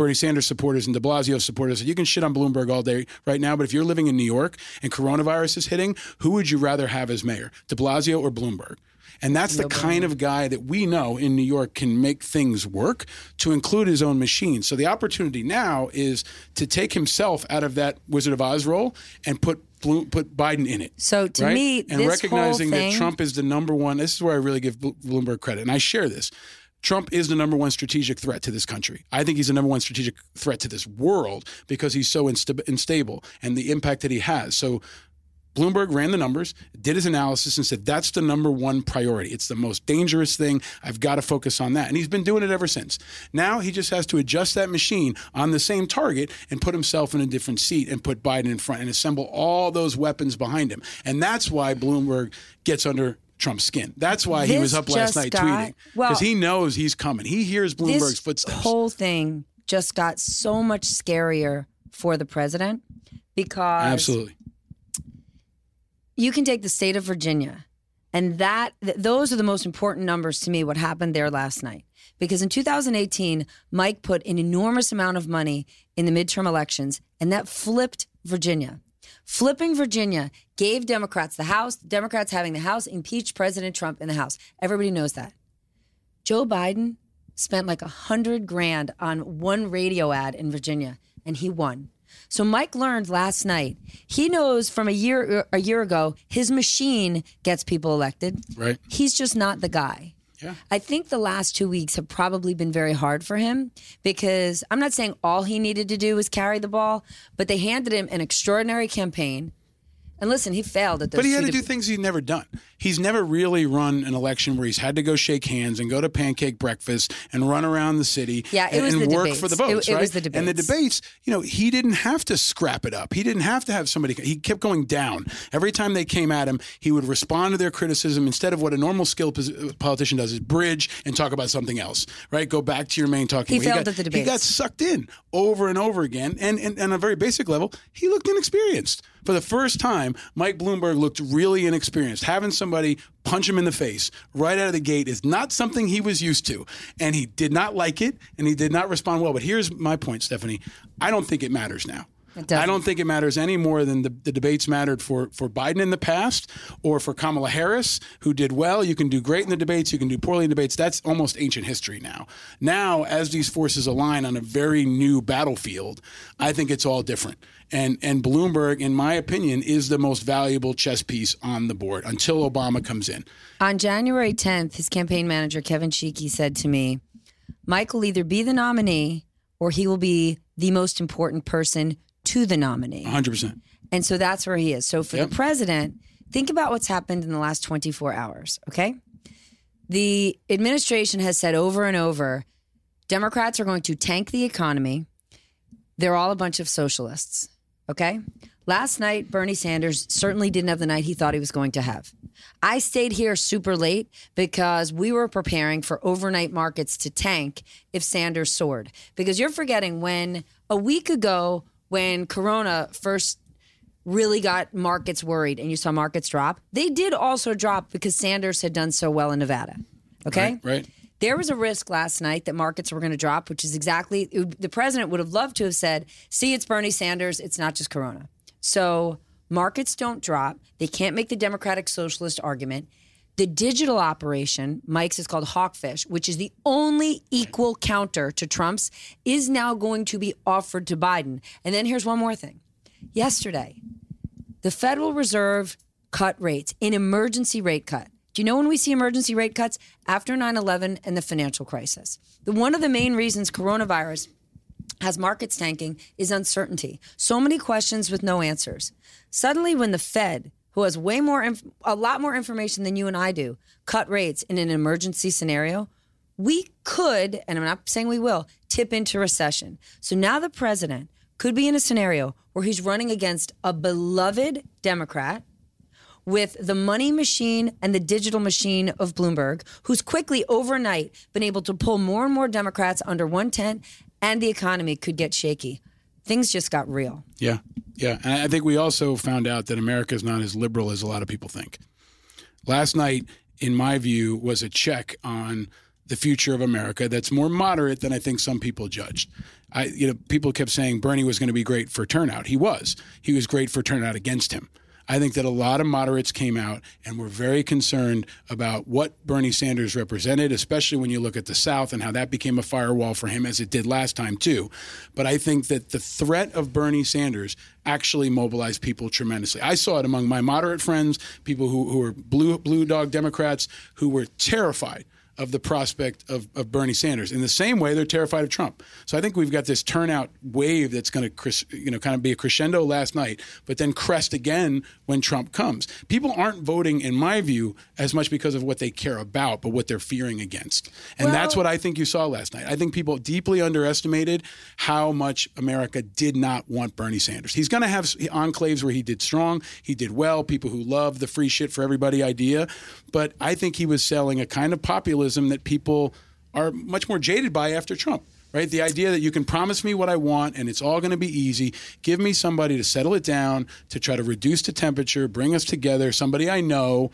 Bernie Sanders supporters and De Blasio supporters. You can shit on Bloomberg all day right now, but if you're living in New York and coronavirus is hitting, who would you rather have as mayor, De Blasio or Bloomberg? And that's the kind of guy that we know in New York can make things work to include his own machine. So the opportunity now is to take himself out of that Wizard of Oz role and put put Biden in it. So to right? me, and recognizing thing, that Trump is the number one. This is where I really give Bloomberg credit, and I share this. Trump is the number one strategic threat to this country. I think he's the number one strategic threat to this world because he's so insta- unstable and the impact that he has. So Bloomberg ran the numbers, did his analysis, and said that's the number one priority. It's the most dangerous thing. I've got to focus on that. And he's been doing it ever since. Now he just has to adjust that machine on the same target and put himself in a different seat and put Biden in front and assemble all those weapons behind him. And that's why Bloomberg gets under Trump's skin. That's why he was up last night got- tweeting. well, Because he knows he's coming. He hears Bloomberg's this footsteps. whole thing just got so much scarier for the president because Absolutely. you can take the state of Virginia, and that th- those are the most important numbers to me. What happened there last night? Because in 2018, Mike put an enormous amount of money in the midterm elections, and that flipped Virginia. Flipping Virginia gave Democrats the House. Democrats having the House impeached President Trump in the House. Everybody knows that. Joe Biden spent like a hundred grand on one radio ad in Virginia, and he won. So Mike learned last night. He knows from a year a year ago, his machine gets people elected. Right. He's just not the guy. Yeah. I think the last two weeks have probably been very hard for him because I'm not saying all he needed to do was carry the ball, but they handed him an extraordinary campaign. And listen, he failed at those. But he had to do things he'd never done. He's never really run an election where he's had to go shake hands and go to pancake breakfast and run around the city Yeah, it and, was and the work debates. for the It- votes, it right? was the debates. And the debates. you know, he didn't have to scrap it up. He didn't have to have somebody. He kept going down. Every time they came at him, he would respond to their criticism instead of what a normal skilled pos- uh, politician does is bridge and talk about something else, right? Go back to your main talking. He point. failed got, at the debates. He got sucked in over and over again. And, and, and on a very basic level, he looked inexperienced. For the first time, Mike Bloomberg looked really inexperienced. Having somebody punch him in the face right out of the gate is not something he was used to. And he did not like it and he did not respond well. But here's my point, Stephanie. I don't think it matters now. I don't think it matters any more than the, the debates mattered for, for Biden in the past or for Kamala Harris, who did well. You can do great in the debates, you can do poorly in debates. That's almost ancient history now. Now, as these forces align on a very new battlefield, I think it's all different. And and Bloomberg, in my opinion, is the most valuable chess piece on the board until Obama comes in. On January 10th, his campaign manager, Kevin Sheekey, said to me, Mike will either be the nominee or he will be the most important person to the nominee. 100%. And so that's where he is. So for Yep. the president, think about what's happened in the last 24 hours, okay? The administration has said over and over Democrats are going to tank the economy. They're all a bunch of socialists, okay? Last night, Bernie Sanders certainly didn't have the night he thought he was going to have. I stayed here super late because we were preparing for overnight markets to tank if Sanders soared. Because you're forgetting when a week ago, when Corona first really got markets worried and you saw markets drop, they did also drop because Sanders had done so well in Nevada. Okay? Right, right. There was a risk last night that markets were going to drop, which is exactly it the president would have loved to have said, "See, it's Bernie Sanders. It's not just Corona." So markets don't drop. They can't make the Democratic Socialist argument. The digital operation, Mike's is called Hawkfish, which is the only equal counter to Trump's, is now going to be offered to Biden. And then here's one more thing. Yesterday, the Federal Reserve cut rates, an emergency rate cut. Do you know when we see emergency rate cuts? After 9 11 and the financial crisis. The, one of the main reasons coronavirus has markets tanking is uncertainty. So many questions with no answers. Suddenly, when the Fed, who has way more, inf- a lot more information than you and I do, cut rates in an emergency scenario, we could, and I'm not saying we will, tip into recession. So now the president could be in a scenario where he's running against a beloved Democrat with the money machine and the digital machine of Bloomberg, who's quickly overnight been able to pull more and more Democrats under one tent, and the economy could get shaky. Things just got real. Yeah, yeah. And I think we also found out that America is not as liberal as a lot of people think. Last night, in my view, was a check on the future of America that's more moderate than I think some people judged. I, you know, people kept saying Bernie was going to be great for turnout. He was. He was great for turnout against him. I think that a lot of moderates came out and were very concerned about what Bernie Sanders represented, especially when you look at the South and how that became a firewall for him, as it did last time, too. But I think that the threat of Bernie Sanders actually mobilized people tremendously. I saw it among my moderate friends, people who, who were blue, blue dog Democrats, who were terrified of the prospect of, of Bernie Sanders. In the same way, they're terrified of Trump. So I think we've got this turnout wave that's going to, you know, kind of be a crescendo last night, but then crest again when Trump comes. People aren't voting, in my view, as much because of what they care about, but what they're fearing against. And that's what I think you saw last night. I think people deeply underestimated how much America did not want Bernie Sanders. He's going to have enclaves where he did strong, he did well, people who love the free shit for everybody idea. But I think he was selling a kind of populism that people are much more jaded by after Trump. Right? The idea that you can promise me what I want and it's all going to be easy. Give me somebody to settle it down, to try to reduce the temperature, bring us together, somebody I know.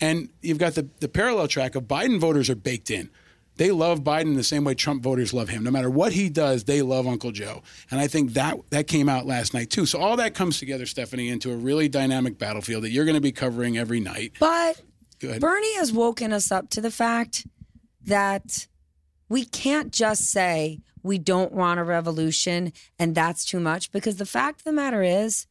And you've got the, the parallel track of Biden voters are baked in. They love Biden the same way Trump voters love him. No matter what he does, they love Uncle Joe. And I think that that came out last night too. So all that comes together, Stephanie, into a really dynamic battlefield that you're going to be covering every night. But Bernie has woken us up to the fact that we can't just say we don't want a revolution and that's too much because the fact of the matter is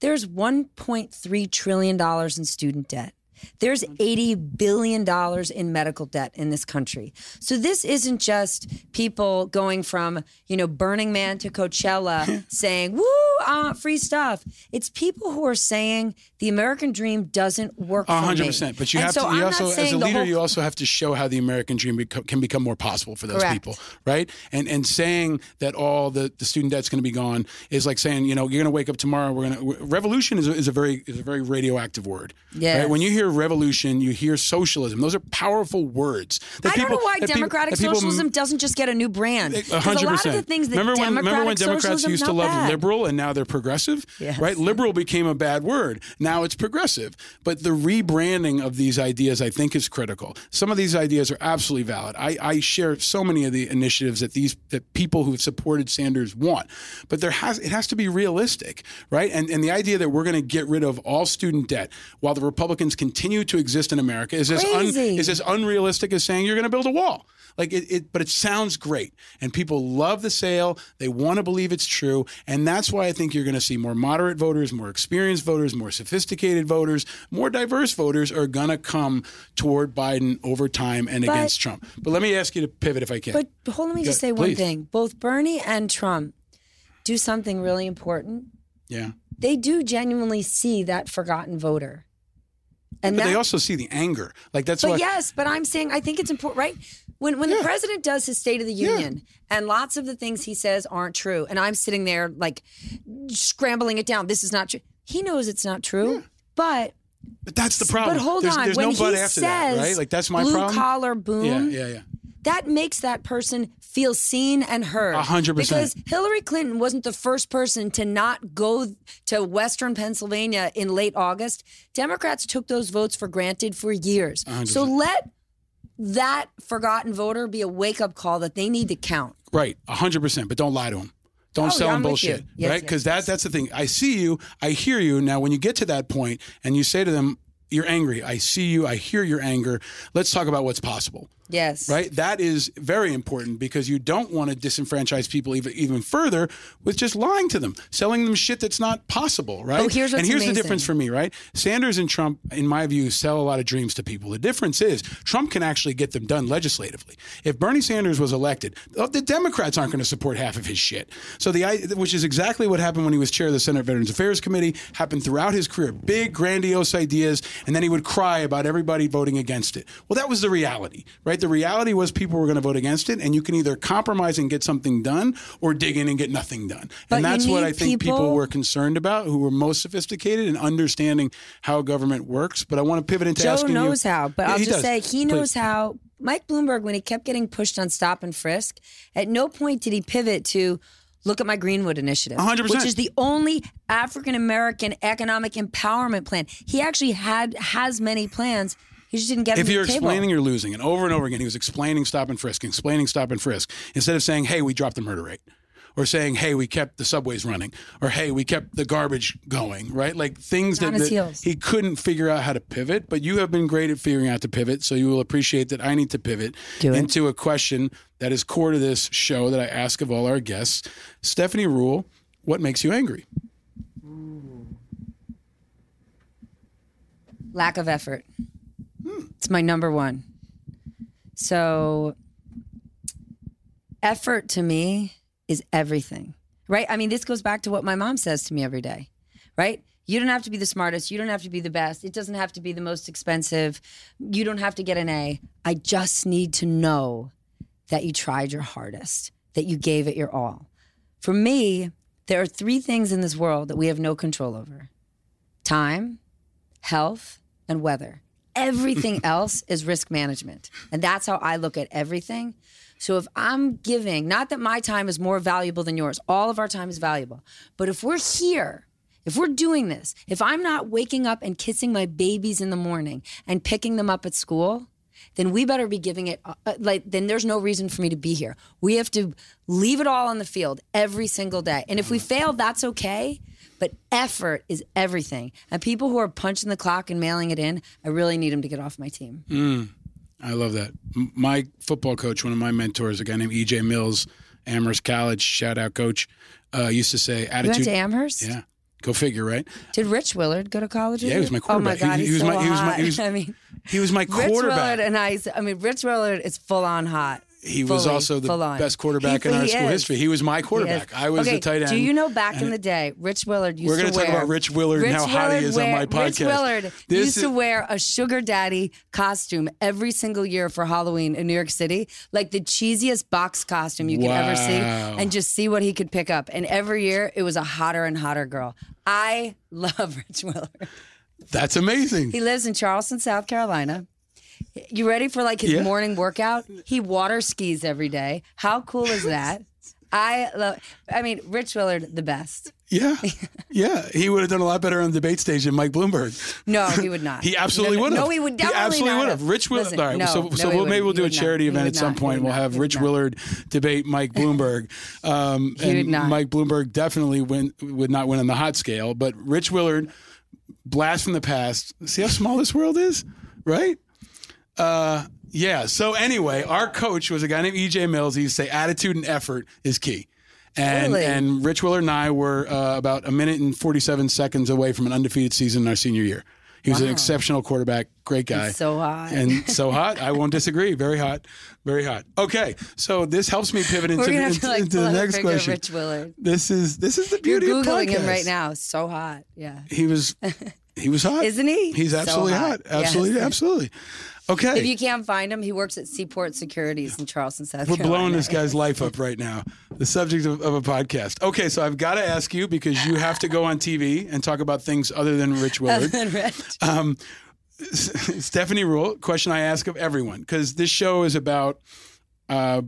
there's 1.3 trillion dollars in student debt. There's 80 billion dollars in medical debt in this country. So this isn't just people going from, you know, Burning Man to Coachella (laughs) saying, "Woo, uh, free stuff." It's people who are saying the American dream doesn't work for me. hundred percent. But you And have so to. I'm You also, as a leader, whole- you also have to show how the American dream beco- can become more possible for those Correct. people, right? And and saying that all the, the student debt's going to be gone is like saying, you know, you're going to wake up tomorrow. We're going to revolution is a, is a very is a very radioactive word. Yes. Right? When you hear revolution, you hear socialism. Those are powerful words. that I don't know why democratic people- socialism doesn't just get a new brand. Hundred a lot of percent. the things that remember when, remember when Democrats used to love bad. liberal and now they're progressive? Yes. Right? Liberal became a bad word. Now it's progressive. But the rebranding of these ideas, I think, is critical. Some of these ideas are absolutely valid. I, I share so many of the initiatives that these that people who have supported Sanders want. But there has it has to be realistic, right? And and the idea that we're going to get rid of all student debt while the Republicans continue to exist in America is as un, is as unrealistic as saying you're going to build a wall. Like it, it, but it sounds great, and people love the sale. They want to believe it's true, and that's why I think you're going to see more moderate voters, more experienced voters, more sophisticated voters, more diverse voters are going to come toward Biden over time and But- against Trump. But let me ask you to pivot if I can. But hold on, let me just say one please. thing. Both Bernie and Trump do something really important. yeah, They do genuinely see that forgotten voter. And but that, they also see the anger. Like that's But why. yes, but I'm saying I think it's important, right? When when the president does his State of the Union, and lots of the things he says aren't true, and I'm sitting there like scrambling it down. This is not true. He knows it's not true, but But that's the problem. but hold there's, on. There's when no but he after says that, right? Like that's my blue problem. collar boom, yeah, yeah, yeah. That makes that person feel seen and heard. A hundred percent. Because Hillary Clinton wasn't the first person to not go to Western Pennsylvania in late August. Democrats took those votes for granted for years. So let that forgotten voter be a wake up call that they need to count. Right, hundred percent. But don't lie to them. Don't Oh, sell yeah, them I'm with you. bullshit, Yes, right? yes, Because that that's the thing. I see you, I hear you. Now, when you get to that point and you say to them, "You're angry," I see you, I hear your anger. Let's talk about what's possible. Yes. Right, that is very important because you don't want to disenfranchise people even even further with just lying to them, selling them shit that's not possible. Right. Oh, here's and what's here's the difference for me. Right, Sanders and Trump, in my view, sell a lot of dreams to people. The difference is Trump can actually get them done legislatively. If Bernie Sanders was elected, uh, the Democrats aren't going to support half of his shit. So the which is exactly what happened when he was chair of the Senate Veterans Affairs Committee. Happened throughout his career. Big grandiose ideas, and then he would cry about everybody voting against it. Well, that was the reality, right? The reality was people were going to vote against it, and you can either compromise and get something done, or dig in and get nothing done. But and that's what I think people, people- were concerned about, who were most sophisticated in understanding how government works. But I want to pivot into Joe asking you- knows how, but Yeah, I'll just does. say he Please. knows how. Mike Bloomberg, when he kept getting pushed on stop and frisk, at no point did he pivot to look at my Greenwood initiative, 100%. which is the only African American economic empowerment plan. He actually had has many plans. He just didn't get If you're explaining, you're losing. And over and over again, he was explaining stop and frisk, explaining stop and frisk, instead of saying, hey, we dropped the murder rate. Or saying, hey, we kept the subways running. Or hey, we kept the garbage going, right? Like things that, that he couldn't figure out how to pivot. But you have been great at figuring out to pivot. So you will appreciate that I need to pivot into a question that is core to this show that I ask of all our guests. Stephanie Ruhle, what makes you angry? Lack of effort. It's my number one. So, effort to me is everything, right? I mean, this goes back to what my mom says to me every day, right? You don't have to be the smartest. You don't have to be the best. It doesn't have to be the most expensive. You don't have to get an A. I just need to know that you tried your hardest, that you gave it your all. For me, there are three things in this world that we have no control over time, health, and weather. Everything else is risk management. And that's how I look at everything. So if I'm giving, not that my time is more valuable than yours, all of our time is valuable. But if we're here, if we're doing this, if I'm not waking up and kissing my babies in the morning and picking them up at school, then we better be giving it uh, uh, like then there's no reason for me to be here. We have to leave it all on the field every single day. And if we fail, that's okay. But effort is everything. And people who are punching the clock and mailing it in, I really need them to get off my team. I love that. My football coach, one of my mentors, a guy named EJ Mills, Amherst College, shout out coach, uh, used to say attitude. You went to Amherst? Yeah. Go figure, right? Did Rich Willard go to college? Yeah, he was my quarterback. Oh my quarterback. God, He- he he's was so my- he was my- hot. he was- (laughs) I mean, He was my Rich Willard and I. I mean, Rich Willard is full on hot. He was also the best quarterback He- in our school is. history. He was my quarterback. I was okay, the tight end. Do you know back in the day, Rich Willard used We're to wear. talk about Rich Willard and Rich how hot he Willard is on my wear- Rich. Willard This used is- to wear a sugar daddy costume every single year for Halloween in New York City, like the cheesiest box costume you could ever see, and just see what he could pick up. And every year, it was a hotter and hotter girl. I (laughs) love Rich Willard. That's amazing. He lives in Charleston, South Carolina. You ready for like his Yeah. morning workout? He water skis every day. How cool is that? I love. I mean, Rich Willard, the best. Yeah, (laughs) yeah. He would have done a lot better on the debate stage than Mike Bloomberg. No, he would not. (laughs) He absolutely no, would have. No, he would definitely absolutely not would have. Rich Willard. Listen, all right. no, so no, so he we'll, maybe wouldn't. we'll do a would not. charity He event would at some not. He point. would We'll not. have He would Rich not. Willard debate Mike (laughs) Bloomberg. Um, He would not. Mike Bloomberg definitely win, would not win on the hot scale, but Rich Willard, blast from the past. See how small this world is, right? Uh, yeah. So anyway, our coach was a guy named EJ Mills. He used to say attitude and effort is key. And Really? and Rich Willard and I were uh, about a minute and 47 seconds away from an undefeated season in our senior year. He was an exceptional quarterback, great guy. He's so hot. And (laughs) so hot, I won't disagree. Very hot, very hot. Okay, so this helps me pivot into, We're gonna have into, to like into the next question. Rich Willard. This is this is the You're beauty of googling him right now. So hot. Yeah. He was he was hot, (laughs) Isn't he? He's So absolutely hot. hot. Absolutely, Yes. absolutely. Okay, If you can't find him, he works at Seaport Securities in Charleston, South Carolina. We're Carolina. blowing this guy's life up right now. The subject of, of a podcast. Okay, so I've got to ask you because you have to go on TV and talk about things other than Rich Willard. Other than Rich. Um, Stephanie Ruhle, question I ask of everyone because this show is about uh,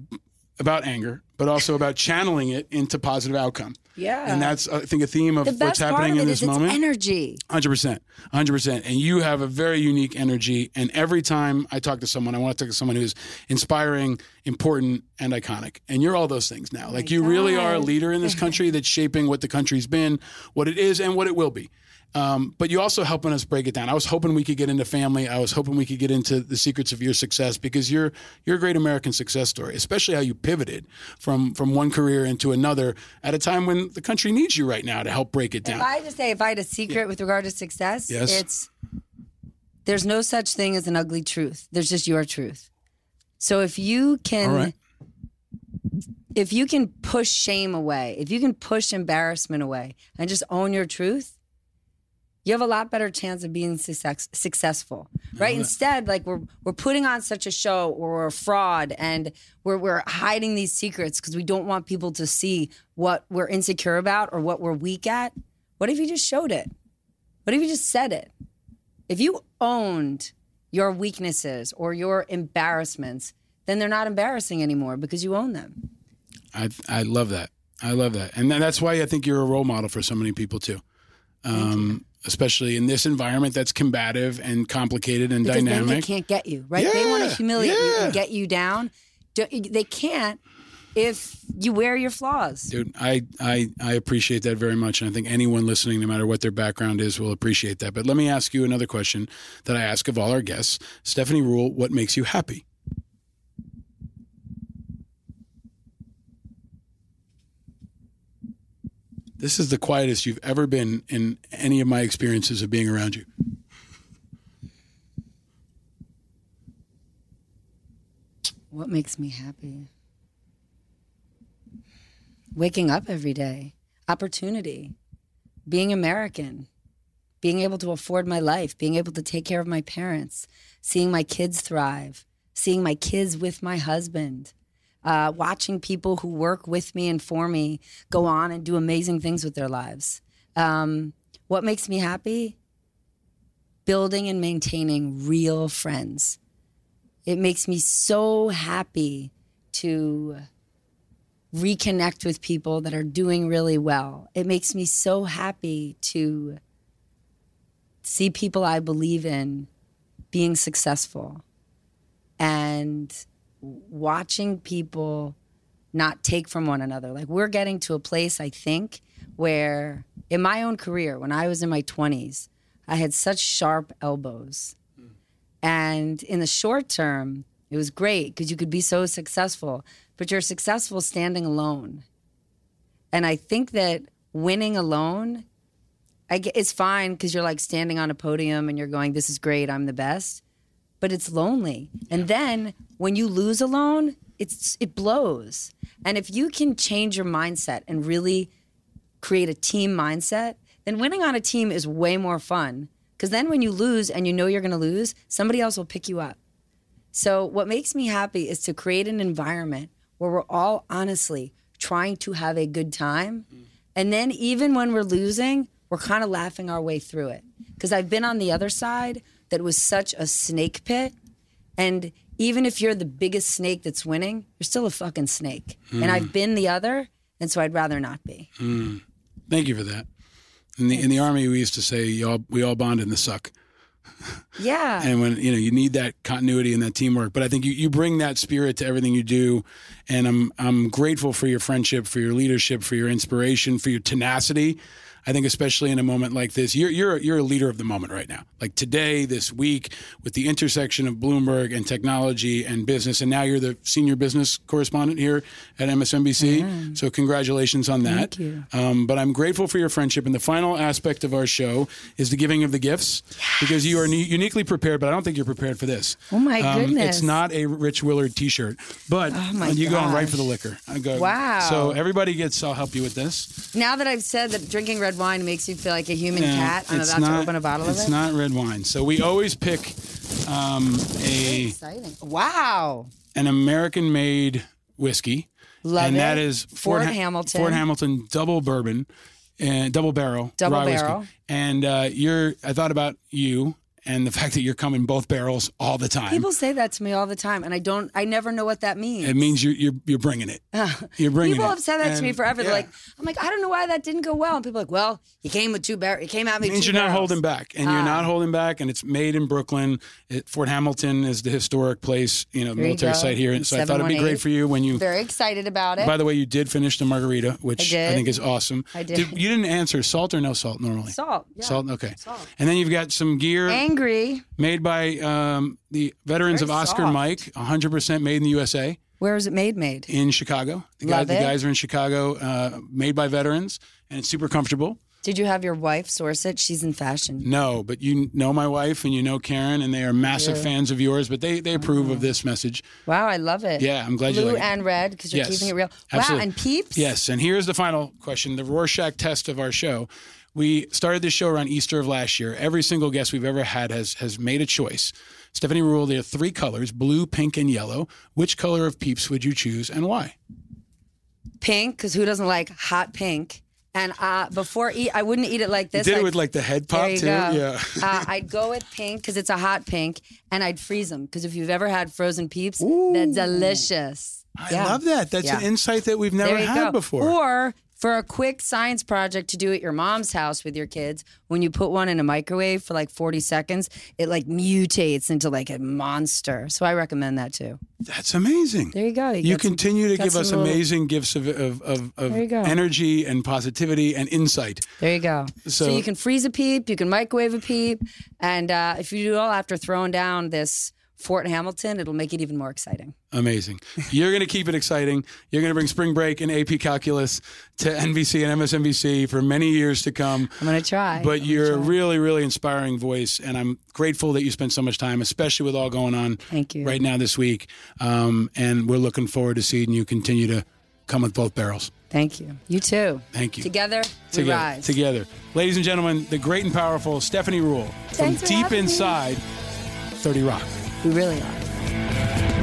about anger, but also about channeling it into positive outcome. Yeah. and that's I think a theme of the what's happening of in this is moment. energy. Hundred percent, hundred percent. And you have a very unique energy. And every time I talk to someone, I want to talk to someone who's inspiring, important, and iconic. And you're all those things now. Like you really are a leader in this (laughs) country that's shaping what the country's been, what it is, and what it will be. Um, but you also helping us break it down. I was hoping we could get into family. I was hoping we could get into the secrets of your success because you're you're a great American success story, especially how you pivoted from from one career into another at a time when the country needs you right now to help break it down. If I had to say, if I had a secret with regard to success, Yes. it's there's no such thing as an ugly truth. There's just your truth. So if you can, right. if you can push shame away, if you can push embarrassment away, and just own your truth, you have a lot better chance of being success, successful, right? Instead, like we're we're putting on such a show, or we're a fraud, and we're we're hiding these secrets because we don't want people to see what we're insecure about or what we're weak at. What if you just showed it? What if you just said it? If you owned your weaknesses or your embarrassments, then they're not embarrassing anymore because you own them. I I love that. I love that, and that's why I think you're a role model for so many people too. Um, especially in this environment that's combative and complicated and because then they can't get you, right? they want to humiliate you and get you down. They can't if you wear your flaws. Dude, I, I I appreciate that very much, and I think anyone listening, no matter what their background is, will appreciate that. But let me ask you another question that I ask of all our guests. Stephanie Ruhle, what makes you happy? This is the quietest you've ever been in any of my experiences of being around you. What makes me happy? Waking up every day, opportunity, being American, being able to afford my life, being able to take care of my parents, seeing my kids thrive, seeing my kids with my husband, uh, watching people who work with me and for me go on and do amazing things with their lives. Um, what makes me happy? Building and maintaining real friends it makes me so happy to reconnect with people that are doing really well. It makes me so happy to see people I believe in being successful and watching people not take from one another. Like we're getting to a place, I think, where in my own career, when I was in my 20s, I had such sharp elbows. And in the short term, it was great because you could be so successful, but you're successful standing alone. And I think that winning alone, get, it's fine because you're like standing on a podium and you're going, "This is great, I'm the best," but it's lonely. And then when you lose alone, it's it blows. And if you can change your mindset and really create a team mindset, then winning on a team is way more fun. Because then when you lose and you know you're going to lose, somebody else will pick you up. So, what makes me happy is to create an environment where we're all honestly trying to have a good time. Mm. And then, even when we're losing, we're kind of laughing our way through it. because I've been on the other side that was such a snake pit. And even if you're the biggest snake that's winning, you're still a fucking snake. And I've been the other, and so I'd rather not be. Hmm. Thank you for that. In the in the army, we used to say all, we all bond in the suck, (laughs) Yeah. and when you know you need that continuity and that teamwork. But I think you, you bring that spirit to everything you do, and I'm I'm grateful for your friendship, for your leadership, for your inspiration, for your tenacity. I think especially in a moment like this, you're you're you're a leader of the moment right now. Like today, this week, with the intersection of Bloomberg and technology and business, and now you're the senior business correspondent here at MSNBC. So congratulations on that. Thank you. Um, but I'm grateful for your friendship. And the final aspect of our show is the giving of the gifts because you are ne- uniquely prepared, but I don't think you're prepared for this. Oh, my Um, goodness. It's not a Rich Willard T-shirt, but Oh, you going right for the liquor. I go, Wow. So everybody gets. I'll help you with this. now that I've said that drinking red wine makes you feel like a human cat, I'm about not- to open a bottle of it. It's not red wine. So we always pick um, a exciting. Wow. an American-made whiskey, Love and it. that is Fort Ha- Hamilton. Fort Hamilton double bourbon, and double barrel, Double rye whiskey. barrel. And uh, you're. I thought about you and the (laughs) fact that you're coming both barrels all the time. People say that to me all the time, and I don't. I never know what that means. it means you're you're, you're bringing it. (laughs) You're bringing People it. have said that to me And, forever. They're yeah. like, I'm like, I don't know why that didn't go well. And people are like, well, you came with two barrels. You came at me. It means you're not barrels. holding back, and you're Ah. not holding back, and it's made in Brooklyn. It, Fort Hamilton is the historic place, you know, There you military site here. And So I thought it'd be great for you when you. Very excited about it. By the way, you did finish the margarita, which I I, think is awesome. I did. You didn't answer salt or no salt normally. Salt. Yeah. Salt, okay. Salt. And then you've got some gear Angry. made by um, the veterans Very of Oscar soft. Mike, 100% made in the USA Where is it made? Made. in Chicago. The, guys, Love the it. guys are in Chicago, uh, made by veterans, and it's super comfortable. Did you have your wife source it? She's in fashion. No, but you know my wife and you know Karen, and they are massive fans of yours, but they, they approve of this message. Wow, I love it. Yeah, I'm glad you Blue like it. and red because you're Yes, keeping it real. absolutely. Wow, and peeps. Yes, and here's the final question the Rorschach test of our show. We started this show around Easter of last year. Every single guest we've ever had has has made a choice. Stephanie Ruhle, there are three colors blue, pink, and yellow. Which color of peeps would you choose and why? Pink because who doesn't like hot pink? And uh, before eat, I wouldn't eat it like this. Did it I'd- with like the head pop there you too? go. Yeah. uh, I'd go with pink because it's a hot pink, and I'd freeze them because if you've ever had frozen peeps, they're delicious. I Yeah. love that. That's an insight that we've never had go. before. Or for a quick science project to do at your mom's house with your kids, when you put one in a microwave for like 40 seconds, it like mutates into like a monster. So I recommend that too. That's amazing. There you go. You some- continue to give us little- amazing gifts of, of, of, of you energy and positivity and insight. There you go. So, So- you can freeze a peep, you can microwave a peep, and uh, if you do it all after throwing down this Fort Hamilton, it'll make it even more exciting. Amazing. You're going to keep it exciting. You're going to bring spring break and AP calculus to NBC and MSNBC for many years to come. I'm gonna try. But you're a really, really inspiring voice, and I'm grateful that you spent so much time, especially with all going on Thank you. right now this week. Um, and we're looking forward to seeing you continue to come with both barrels. Thank you. You too. Thank you. Together, we Together, rise. together, ladies and gentlemen, the great and powerful Stephanie Ruhle from deep having me. inside 30 Rock. We really are.